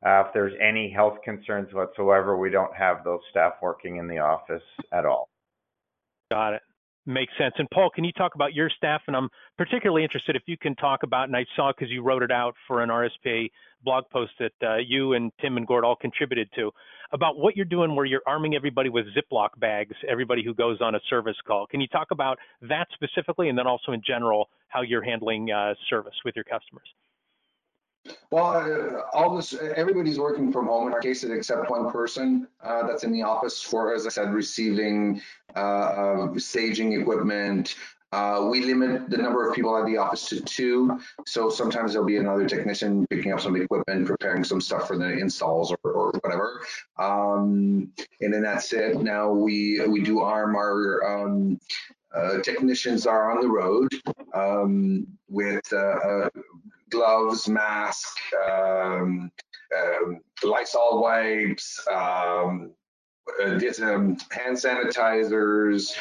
C: Uh, if there's any health concerns whatsoever, we don't have those staff working in the office at all.
A: Got it. Makes sense. And Paul, can you talk about your staff? And I'm particularly interested if you can talk about, and I saw because you wrote it out for an RSPA blog post that uh, you and Tim and Gord all contributed to, about what you're doing where you're arming everybody with Ziploc bags, everybody who goes on a service call. Can you talk about that specifically, and then also in general, how you're handling uh, service with your customers?
B: Well, uh, all this, everybody's working from home in our case, except one person uh, that's in the office for, as I said, receiving uh, staging equipment. Uh, we limit the number of people at the office to two. So sometimes there'll be another technician picking up some equipment, preparing some stuff for the installs or, or whatever. Um, and then that's it. Now we we do arm our um, uh, technicians are on the road um, with uh gloves, mask, um, um, Lysol wipes, um, uh, hand sanitizers.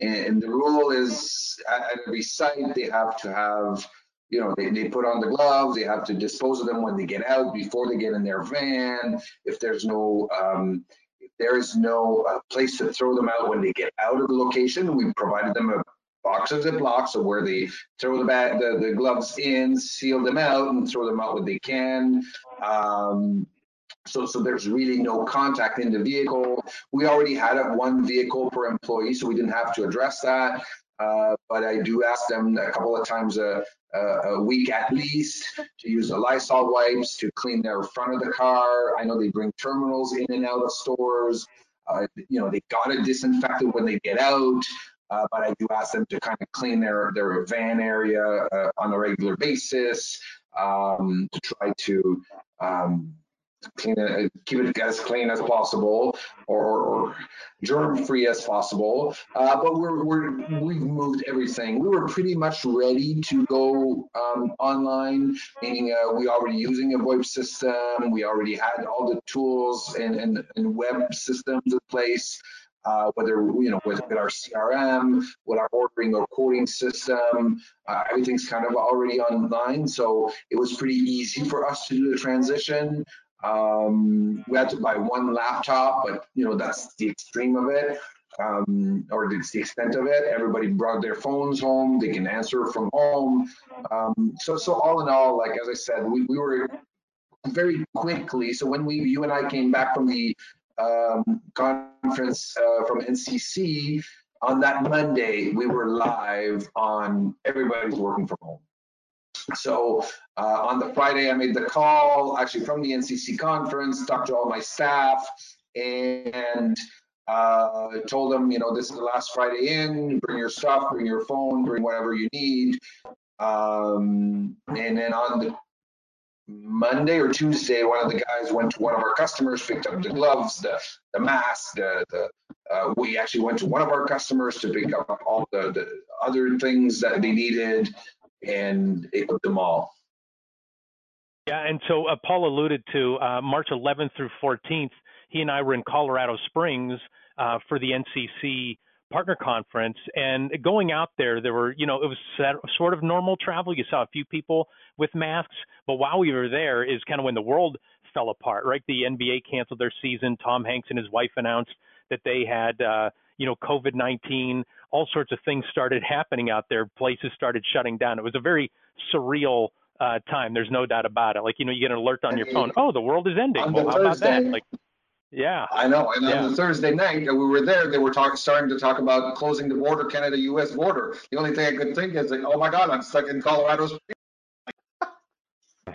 B: And the rule is at, every site, they have to have, you know, they, they put on the gloves, they have to dispose of them when they get out before they get in their van. If there's no, um, if there is no uh, place to throw them out when they get out of the location, we provided them a boxes and blocks of where they throw the, bag, the, the gloves in, seal them out, and throw them out when they can. Um, So, so there's really no contact in the vehicle. We already had a one vehicle per employee, so we didn't have to address that. Uh, but I do ask them a couple of times a, a, a, week at least to use the Lysol wipes to clean their front of the car. I know they bring terminals in and out of stores. Uh, you know, they got to disinfect it when they get out. Uh, but I do ask them to kind of clean their their van area uh, on a regular basis um, to try to um, clean it, keep it as clean as possible or, or germ free as possible. Uh, but we're, we're, we've moved everything. We were pretty much ready to go um, online, meaning uh, we already using a VoIP system. We already had all the tools and, and, and web systems in place. Uh, whether you know with, with, our CRM, with our ordering or quoting system, uh, everything's kind of already online. So it was pretty easy for us to do the transition. Um, we had to buy one laptop, but you know that's the extreme of it, um, or it's the extent of it. Everybody brought their phones home; they can answer from home. Um, so, so all in all, like as I said, we, we were very quickly. So when we, you and I came back from the um, conference uh, from NCC on that Monday, we were live on everybody's working from home. So uh, on the Friday, I made the call actually from the NCC conference, talked to all my staff, and uh, told them, you know, this is the last Friday in, bring your stuff, bring your phone, bring whatever you need. Um, and then on the Monday or Tuesday, one of the guys went to one of our customers, picked up the gloves, the, the mask, the, the uh, we actually went to one of our customers to pick up all the, the other things that they needed and put them all.
A: Yeah, and so uh, Paul alluded to uh, March 11th through 14th. He and I were in Colorado Springs uh, for the NCC partner conference, and going out there, there were, you know, it was sort of normal travel. You saw a few people with masks, but while we were there, is kind of when the world fell apart, right? The NBA canceled their season. Tom Hanks and his wife announced that they had, uh, you know, COVID 19 all sorts of things started happening out there. Places started shutting down. It was a very surreal uh, time. There's no doubt about it. Like you know, you get an alert on your phone. Oh, the world is ending. Well, how Thursday, about that? Like, yeah.
B: I know. And yeah. on the Thursday night we were there, they were talking, starting to talk about closing the border, Canada-U.S. border. The only thing I could think is like, oh my God, I'm stuck in Colorado.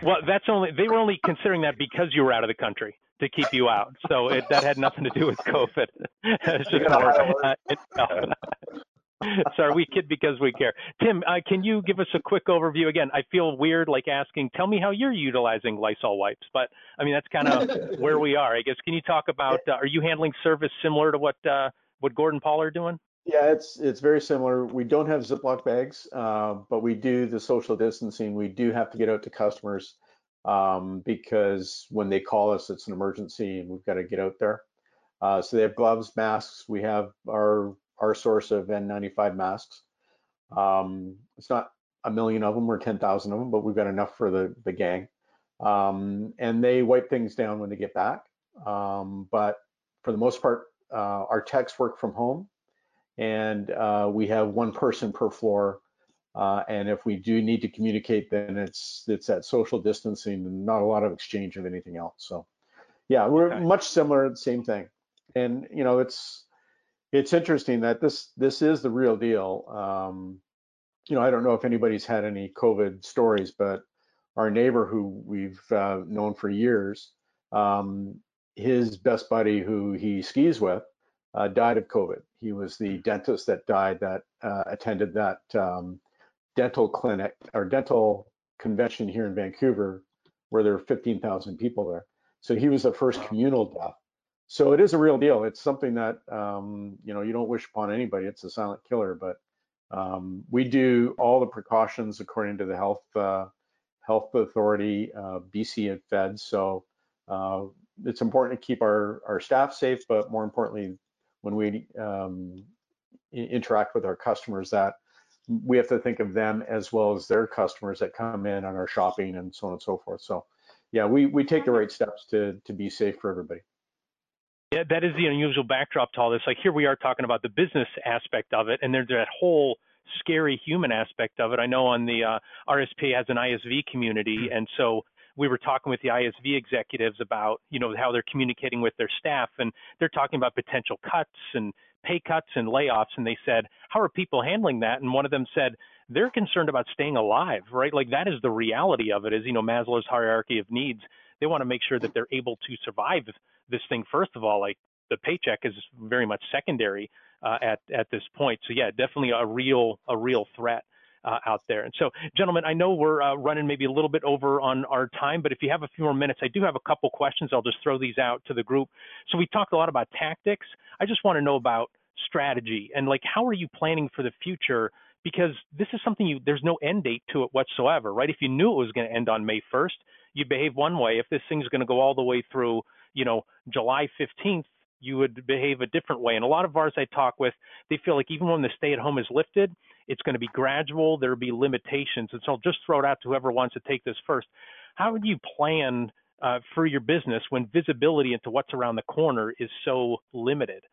A: well, that's only they were only considering that because you were out of the country to keep you out. So it, that had nothing to do with COVID. it's just more, uh, it, Sorry, we kid because we care. Tim, uh, can you give us a quick overview again? I feel weird like asking, tell me how you're utilizing Lysol wipes, but I mean that's kind of where we are. I guess. Can you talk about? Uh, are you handling service similar to what uh, what Gord and Paul are doing?
D: Yeah, it's it's very similar. We don't have Ziploc bags, uh, but we do the social distancing. We do have to get out to customers um, because when they call us, it's an emergency and we've got to get out there. Uh, so they have gloves, masks. We have our our source of N95 masks. Um, it's not a million of them or 10,000 of them, but we've got enough for the the gang. Um, and they wipe things down when they get back. Um, but for the most part, uh, our techs work from home, and uh, we have one person per floor uh, and if we do need to communicate, then it's it's that social distancing and not a lot of exchange of anything else. So, yeah, we're okay. much similar, same thing. And you know, it's it's interesting that this this is the real deal. Um, you know, I don't know if anybody's had any COVID stories, but our neighbor who we've uh, known for years, um, his best buddy who he skis with, uh, died of COVID. He was the dentist that died that uh, attended that um, dental clinic or dental convention here in Vancouver where there are 15,000 people there. So he was the first communal death. So it is a real deal. It's something that um, you know you don't wish upon anybody. It's a silent killer, but um, we do all the precautions according to the health uh, health authority, uh, BC and Fed. So uh, it's important to keep our our staff safe, but more importantly, when we um, interact with our customers, that we have to think of them as well as their customers that come in on our shopping and so on and so forth. So yeah, we, we take the right steps to, to be safe for everybody.
A: Yeah, that is the unusual backdrop to all this. Like here we are talking about the business aspect of it, and there's that whole scary human aspect of it. I know on the uh, RSP has an ISV community, and so we were talking with the ISV executives about, you know, how they're communicating with their staff, and they're talking about potential cuts and pay cuts and layoffs. And they said, how are people handling that? And one of them said, they're concerned about staying alive, right? Like that is the reality of it. Is you know Maslow's hierarchy of needs. They want to make sure that they're able to survive this thing. First of all, like the paycheck is very much secondary uh, at at this point. So yeah, definitely a real a real threat. Uh, out there. And so, gentlemen, I know we're uh, running maybe a little bit over on our time, but if you have a few more minutes, I do have a couple questions. I'll just throw these out to the group. So we talked a lot about tactics. I just want to know about strategy and like how are you planning for the future? Because this is something you there's no end date to it whatsoever, right? If you knew it was going to end on May 1st, you'd behave one way. If this thing's going to go all the way through, you know, July 15th, you would behave a different way. And a lot of VARs I talk with, they feel like even when the stay at home is lifted, it's going to be gradual. There'll be limitations. And so I'll just throw it out to whoever wants to take this first. How would you plan uh, for your business when visibility into what's around the corner is so limited?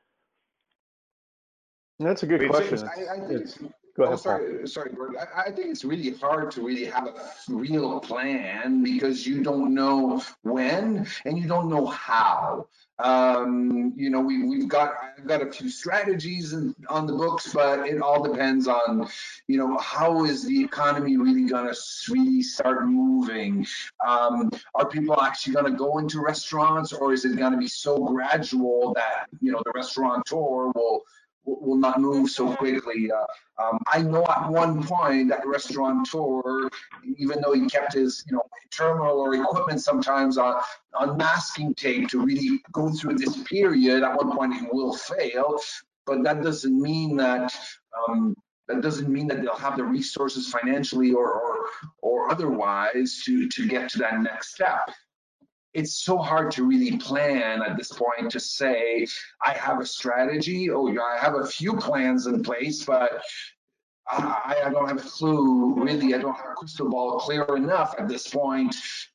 D: That's a good question.
B: I, I think, Go ahead. Oh, sorry, sorry, Gordon. I, I, think it's really hard to really have a real plan because you don't know when and you don't know how. Um, you know, we, we've got I've got a few strategies in, on the books, but it all depends on, you know, how is the economy really going to really start moving? Um, are people actually going to go into restaurants, or is it going to be so gradual that you know the restaurateur will will not move so quickly. Uh, um, I know at one point that restaurateur, even though he kept his, you know, terminal or equipment sometimes on, on masking tape to really go through this period, at one point he will fail, but that doesn't mean that um, that doesn't mean that they'll have the resources financially or, or or otherwise to to get to that next step it's so hard to really plan at this point to say I have a strategy. Yeah, I have a few plans in place, but I, I, don't have a clue. Really, I don't have a crystal ball clear enough at this point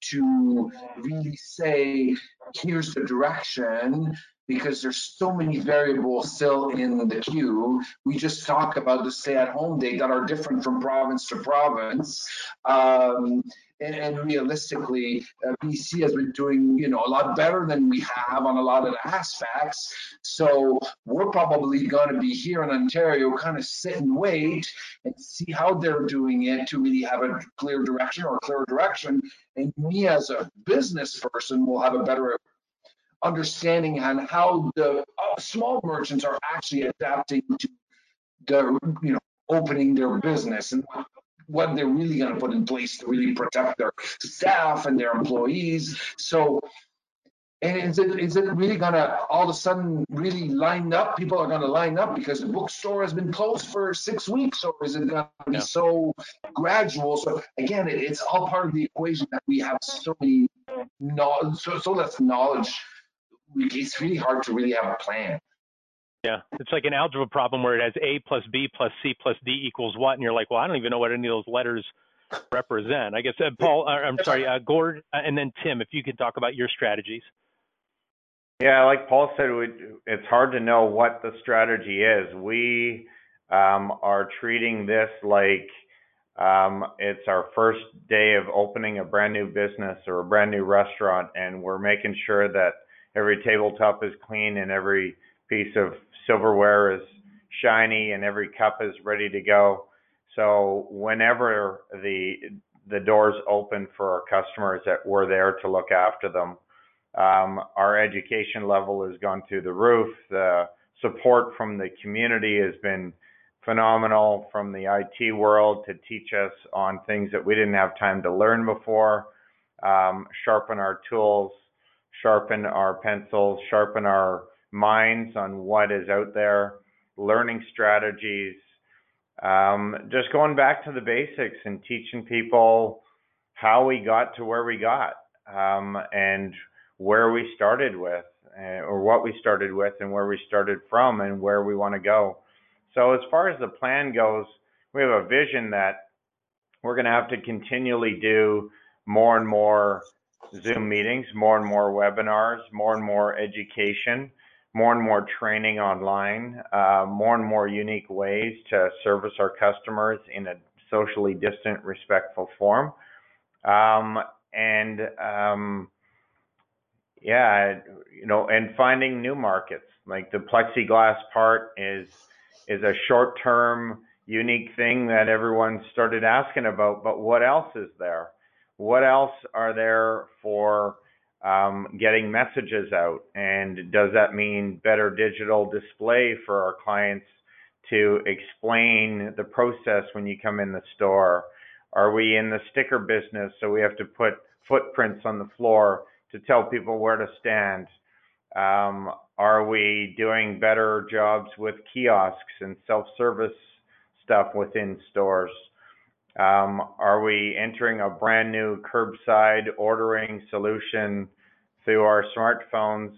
B: to really say here's the direction because there's so many variables still in the queue. We just talk about the stay-at-home date that are different from province to province. Um, and, and, realistically, uh, BC has been doing, you know, a lot better than we have on a lot of the aspects. So we're probably going to be here in Ontario, kind of sit and wait and see how they're doing it to really have a clear direction or clear direction. And me as a business person will have a better understanding on how the uh, small merchants are actually adapting to the you know opening their business and what they're really going to put in place to really protect their staff and their employees. So, and is it is it really going to all of a sudden really line up? People are going to line up because the bookstore has been closed for six weeks, or is it going to be yeah. so gradual? So again, it, it's all part of the equation that we have so many knowledge, so, so less knowledge it's really hard to really have a plan.
A: Yeah, it's like an algebra problem where it has A plus B plus C plus D equals what, and you're like, well, I don't even know what any of those letters represent. I guess uh, Paul, uh, I'm sorry, uh, Gord, uh, and then Tim, if you could talk about your strategies.
C: Yeah, like Paul said, it's hard to know what the strategy is. We um, are treating this like um, it's our first day of opening a brand new business or a brand new restaurant, and we're making sure that every tabletop is clean and every piece of silverware is shiny and every cup is ready to go. So whenever the the doors open for our customers, that we're there to look after them. Um, our education level has gone through the roof. The support from the community has been phenomenal from the IT world to teach us on things that we didn't have time to learn before, um, sharpen our tools, sharpen our pencils, sharpen our minds on what is out there, learning strategies, um, just going back to the basics and teaching people how we got to where we got um, and where we started with, uh, or what we started with, and where we started from, and where we want to go. So, as far as the plan goes, we have a vision that we're going to have to continually do more and more Zoom meetings, more and more webinars, more and more education, more and more training online, uh, more and more unique ways to service our customers in a socially distant, respectful form. Um, and um, yeah, you know, and finding new markets. Like the plexiglass part is is a short term unique thing that everyone started asking about. But what else is there? What else are there for um, getting messages out? And does that mean better digital display for our clients to explain the process when you come in the store? Are we in the sticker business so we have to put footprints on the floor to tell people where to stand? Um, are we doing better jobs with kiosks and self-service stuff within stores? Um, are we entering a brand new curbside ordering solution through our smartphones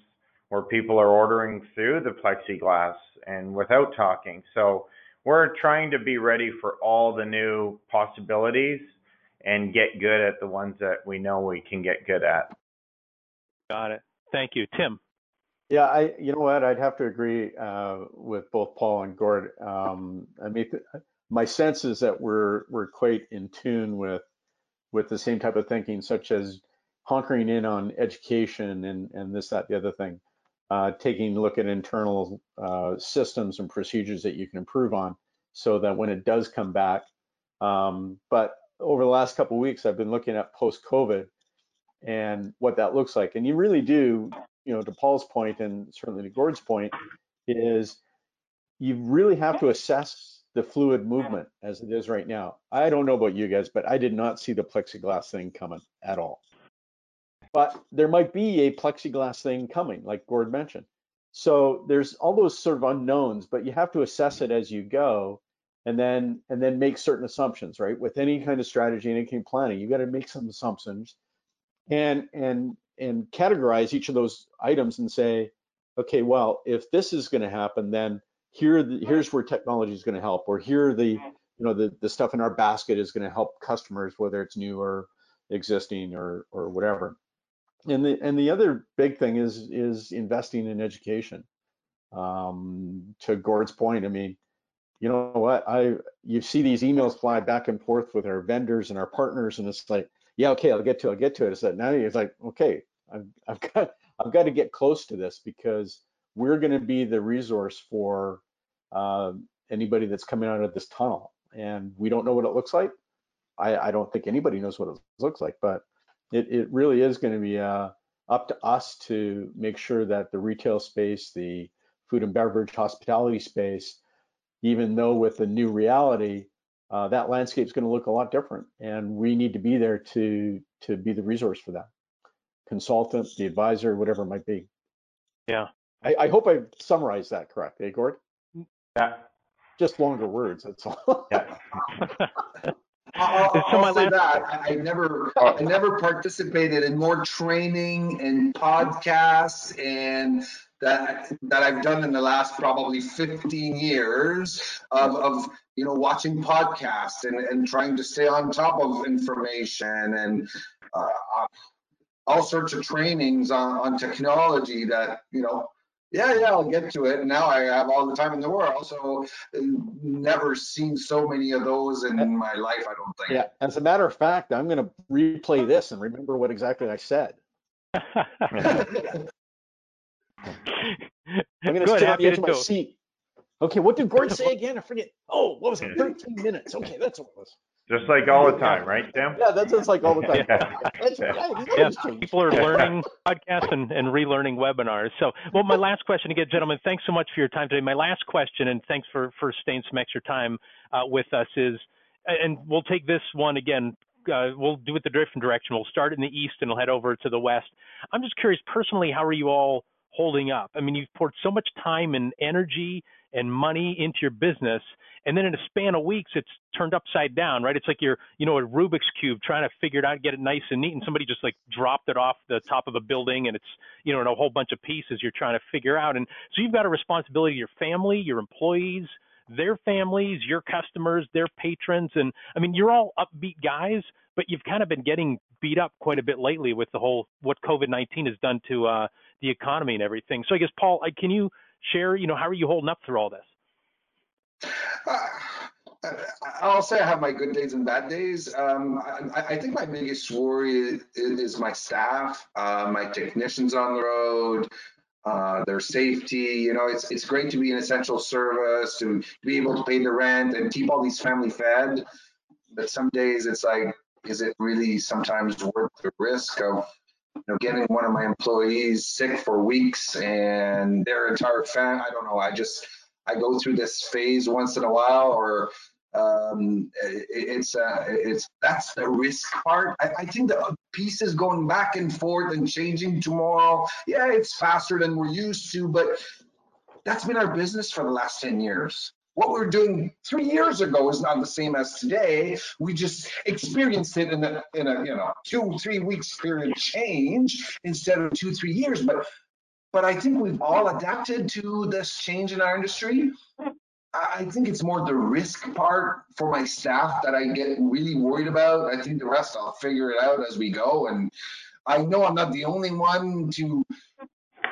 C: where people are ordering through the plexiglass and without talking? So we're trying to be ready for all the new possibilities and get good at the ones that we know we can get good at.
A: Got it. Thank you. Tim.
D: Yeah, I, you know what, I'd have to agree uh, with both Paul and Gord. Um, I mean, my sense is that we're we're quite in tune with with the same type of thinking, such as honkering in on education and and this, that, the other thing, uh, taking a look at internal uh, systems and procedures that you can improve on, so that when it does come back. Um, but over the last couple weeks, I've been looking at post-COVID and what that looks like, and you really do you know, to Paul's point and certainly to Gord's point, is you really have to assess the fluid movement as it is right now. I don't know about you guys, but I did not see the plexiglass thing coming at all. But there might be a plexiglass thing coming, like Gord mentioned. So there's all those sort of unknowns, but you have to assess it as you go and then and then make certain assumptions, right? With any kind of strategy, any kind of planning, you got to make some assumptions and and and categorize each of those items and say, okay, well, if this is going to happen, then here the, here's where technology is going to help, or here the you know the the stuff in our basket is going to help customers, whether it's new or existing or or whatever. And the and the other big thing is is investing in education. Um, to Gord's point, I mean, you know what? I you see these emails fly back and forth with our vendors and our partners, and it's like, yeah, okay, I'll get to, it, I'll get to it. It's like now it's like, okay, I've, I've got I've got to get close to this because we're going to be the resource for uh, anybody that's coming out of this tunnel, and we don't know what it looks like. I, I don't think anybody knows what it looks like, but it, it really is going to be uh, up to us to make sure that the retail space, the food and beverage hospitality space, even though with the new reality, uh, that landscape is going to look a lot different, and we need to be there to to be the resource for that consultant, the advisor, whatever it might be.
A: Yeah.
D: I, I hope I summarized that correctly, eh, Gord?
C: Yeah.
D: Just longer words, that's all.
C: Yeah.
B: I'll,
A: So
B: I'll
A: my
B: say that I I never, I never participated in more training and podcasts and that that I've done in the last probably 15 years of, of you know watching podcasts and, and trying to stay on top of information and uh, all sorts of trainings on, on technology that you know yeah, yeah, I'll get to it. And now I have all the time in the world. So uh, never seen so many of those in my life, I don't think.
D: Yeah, as a matter of fact, I'm going to replay this and remember what exactly I said. I'm going to
A: Good,
D: sit on
A: happy to
D: my seat. Okay, what did Gord say again? I forget. Oh, what was it? 13 minutes. Okay, that's what it was.
C: Just like all the time, right, Tim?
D: Yeah, that's just like all the time.
C: Yeah.
D: That's right. He's
A: Yeah, people are learning podcasts and, and relearning webinars. So, well, my last question again, gentlemen, thanks so much for your time today. My last question, and thanks for, for staying some extra time uh, with us, is, and we'll take this one again. Uh, we'll do it the different direction. We'll start in the east and we'll head over to the west. I'm just curious, personally, how are you all holding up? I mean, you've poured so much time and energy and money into your business, and then in a span of weeks, it's turned upside down, right? It's like you're, you know, a Rubik's cube trying to figure it out, get it nice and neat, and somebody just like dropped it off the top of a building, and it's, you know, in a whole bunch of pieces you're trying to figure out. And so you've got a responsibility to your family, your employees, their families, your customers, their patrons, and I mean, you're all upbeat guys, but you've kind of been getting beat up quite a bit lately with the whole what COVID-19 has done to uh, the economy and everything. So I guess Paul, can you share, you know, how are you holding up through all this?
B: Uh, I'll say I have my good days and bad days. Um, I, I think my biggest worry is, my staff, uh, my technicians on the road, uh, their safety. You know, it's it's great to be an essential service, to be able to pay the rent and keep all these family fed. But some days it's like, is it really sometimes worth the risk of you know, getting one of my employees sick for weeks and their entire family? I don't know. I just I go through this phase once in a while, or um, it, it's uh, it's that's the risk part. I, I, think the pieces going back and forth and changing tomorrow. Yeah, it's faster than we're used to, but that's been our business for the last ten years. What we are doing three years ago is not the same as today. We just experienced it in a in a you know two three weeks period change instead of two three years. But but I think we've all adapted to this change in our industry. I think it's more the risk part for my staff that I get really worried about. I think the rest I'll figure it out as we go. And I know I'm not the only one to,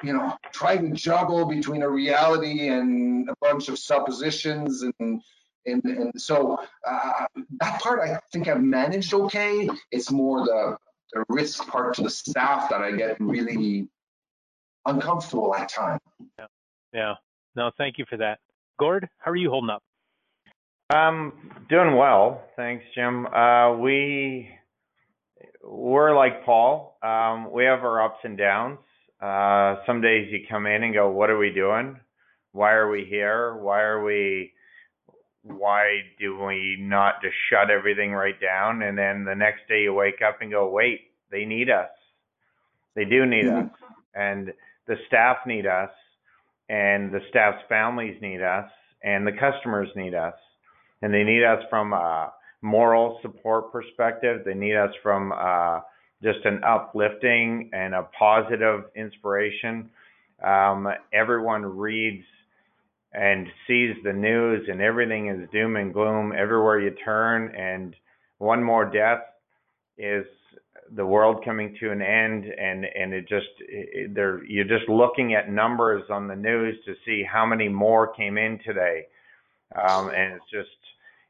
B: you know, try to juggle between a reality and a bunch of suppositions and and, and so uh, that part I think I've managed okay. It's more the, the risk part to the staff that I get really uncomfortable at times.
A: Yeah. Yeah. No, thank you for that. Gord, how are you holding up?
C: Um, doing well, thanks, Jim. Uh, we we're like Paul. Um, we have our ups and downs. Uh, some days you come in and go, "What are we doing? Why are we here? Why are we? Why do we not just shut everything right down?" And then the next day you wake up and go, "Wait, they need us. They do need mm-hmm. us, and the staff need us." and the staff's families need us, and the customers need us. And they need us from a moral support perspective. They need us from uh, just an uplifting and a positive inspiration. Um, everyone reads and sees the news, and everything is doom and gloom everywhere you turn. And one more death is the world coming to an end and and it just there you're just looking at numbers on the news to see how many more came in today um, and it's just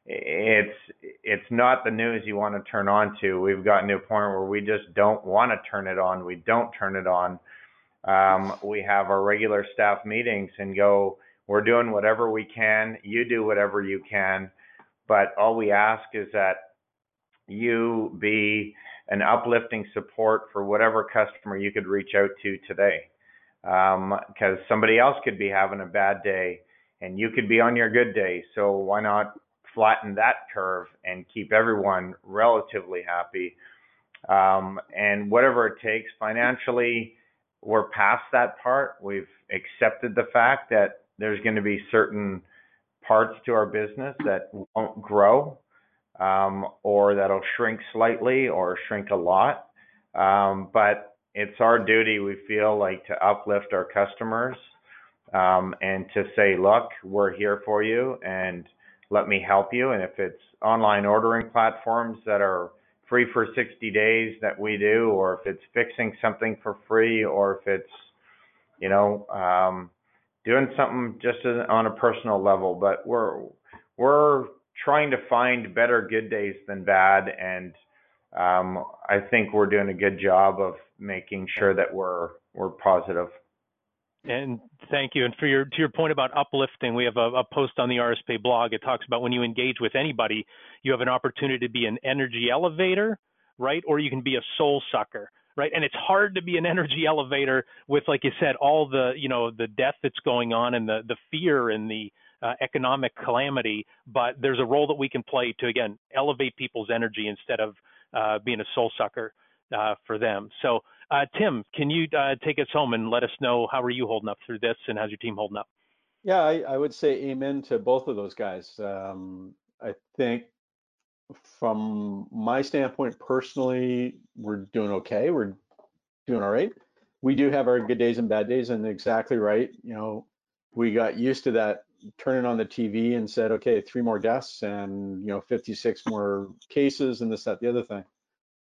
C: it's it's not the news you want to turn on to. We've gotten to a point where we just don't want to turn it on. We don't turn it on. Um, we have our regular staff meetings and go we're doing whatever we can. You do whatever you can. But all we ask is that you be an uplifting support for whatever customer you could reach out to today. Because um, somebody else could be having a bad day and you could be on your good day. So why not flatten that curve and keep everyone relatively happy? Um, and whatever it takes financially, we're past that part. We've accepted the fact that there's going to be certain parts to our business that won't grow um, or that'll shrink slightly or shrink a lot. Um, but it's our duty, we feel like, to uplift our customers um, and to say, look, we're here for you and let me help you. And if it's online ordering platforms that are free for 60 days that we do, or if it's fixing something for free, or if it's, you know, um, doing something just on a personal level. But we're we're trying to find better good days than bad, and um, I think we're doing a good job of making sure that we're we're positive.
A: And thank you. And for your to your point about uplifting, we have a, a, post on the RSP blog. It talks about when you engage with anybody, you have an opportunity to be an energy elevator, right? Or you can be a soul sucker, right? And it's hard to be an energy elevator with, like you said, all the you know the death that's going on and the the fear and the uh, economic calamity, but there's a role that we can play to again elevate people's energy instead of uh, being a soul sucker uh, for them. So, uh, Tim, can you uh, take us home and let us know how are you holding up through this, and how's your team holding up?
D: Yeah, I, I would say amen to both of those guys. Um, I think from my standpoint personally, we're doing okay. We're doing all right. We do have our good days and bad days, and exactly right. You know, we got used to that turning on the TV and said, okay, three more deaths and you know 56 more cases and this, that, the other thing.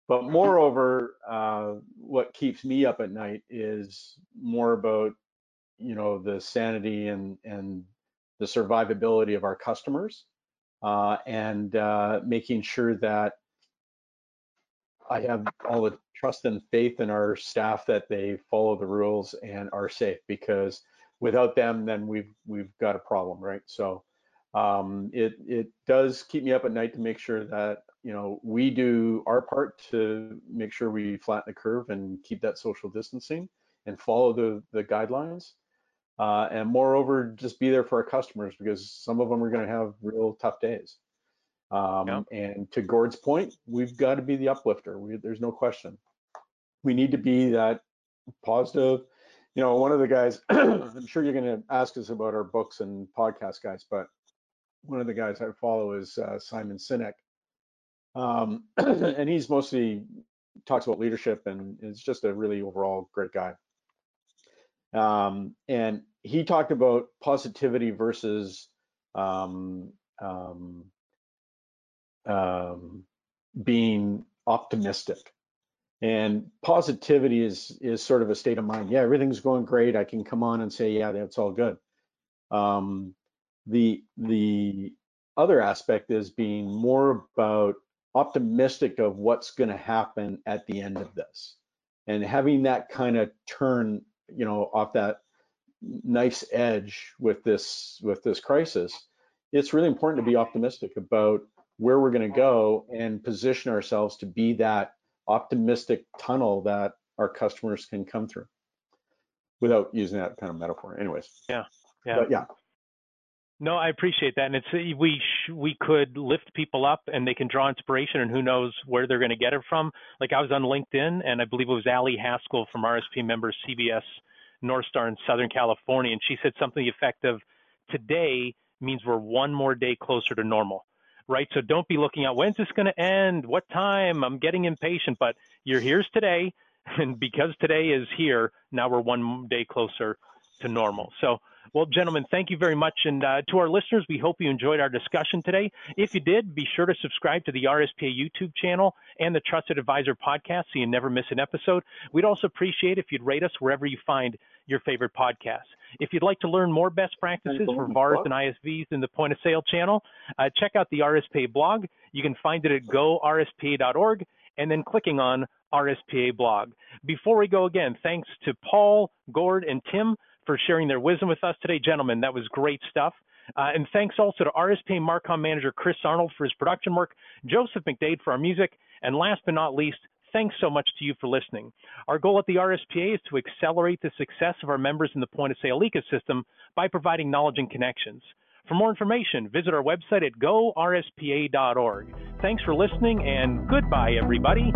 D: But moreover, uh, what keeps me up at night is more about you know the sanity and and the survivability of our customers. uh, and uh, making sure that I have all the trust and faith in our staff that they follow the rules and are safe because without them, then we've we've got a problem, right? So um, it it does keep me up at night to make sure that you know we do our part to make sure we flatten the curve and keep that social distancing and follow the the guidelines. Uh, and moreover, just be there for our customers because some of them are going to have real tough days. Um, yeah. And to Gord's point, we've got to be the uplifter. We, there's no question. We need to be that positive. You know, one of the guys, I'm sure you're going to ask us about our books and podcast guys, but one of the guys I follow is uh, Simon Sinek. Um, and he's mostly talks about leadership and is just a really overall great guy. Um, and he talked about positivity versus um, um, um, being optimistic. And positivity is is sort of a state of mind. Yeah, everything's going great. I can come on and say, yeah, that's all good. Um, the the other aspect is being more about optimistic of what's going to happen at the end of this, and having that kind of turn, you know, off that nice edge with this with this crisis. It's really important to be optimistic about where we're going to go and position ourselves to be that optimistic tunnel that our customers can come through without using that kind of metaphor. Anyways.
A: Yeah. Yeah.
D: But yeah
A: no i appreciate that and it's we sh- we could lift people up and they can draw inspiration and who knows where they're going to get it from like i was on linkedin and i believe it was ali haskell from rsp member cbs north star in southern california and she said something effective today means we're one more day closer to normal right? So don't be looking out, when's this going to end? What time? I'm getting impatient, but you're here's today. And because today is here, now we're one day closer to normal. So, well, gentlemen, thank you very much. And uh, to our listeners, we hope you enjoyed our discussion today. If you did, be sure to subscribe to the RSPA YouTube channel and the Trusted Advisor podcast so you never miss an episode. We'd also appreciate if you'd rate us wherever you find your favorite podcast. If you'd like to learn more best practices for VARs and ISVs in the point of sale channel, uh, check out the RSPA blog. You can find it at gorspa.org and then clicking on RSPA blog. Before we go again, thanks to Paul, Gord, and Tim for sharing their wisdom with us today. Gentlemen, that was great stuff. Uh, and thanks also to RSPA Marcom manager Chris Arnold for his production work, Joseph McDade for our music, and last but not least, Thanks so much to you for listening. Our goal at the RSPA is to accelerate the success of our members in the point of sale ecosystem by providing knowledge and connections. For more information, visit our website at gorspa.org. Thanks for listening and goodbye, everybody.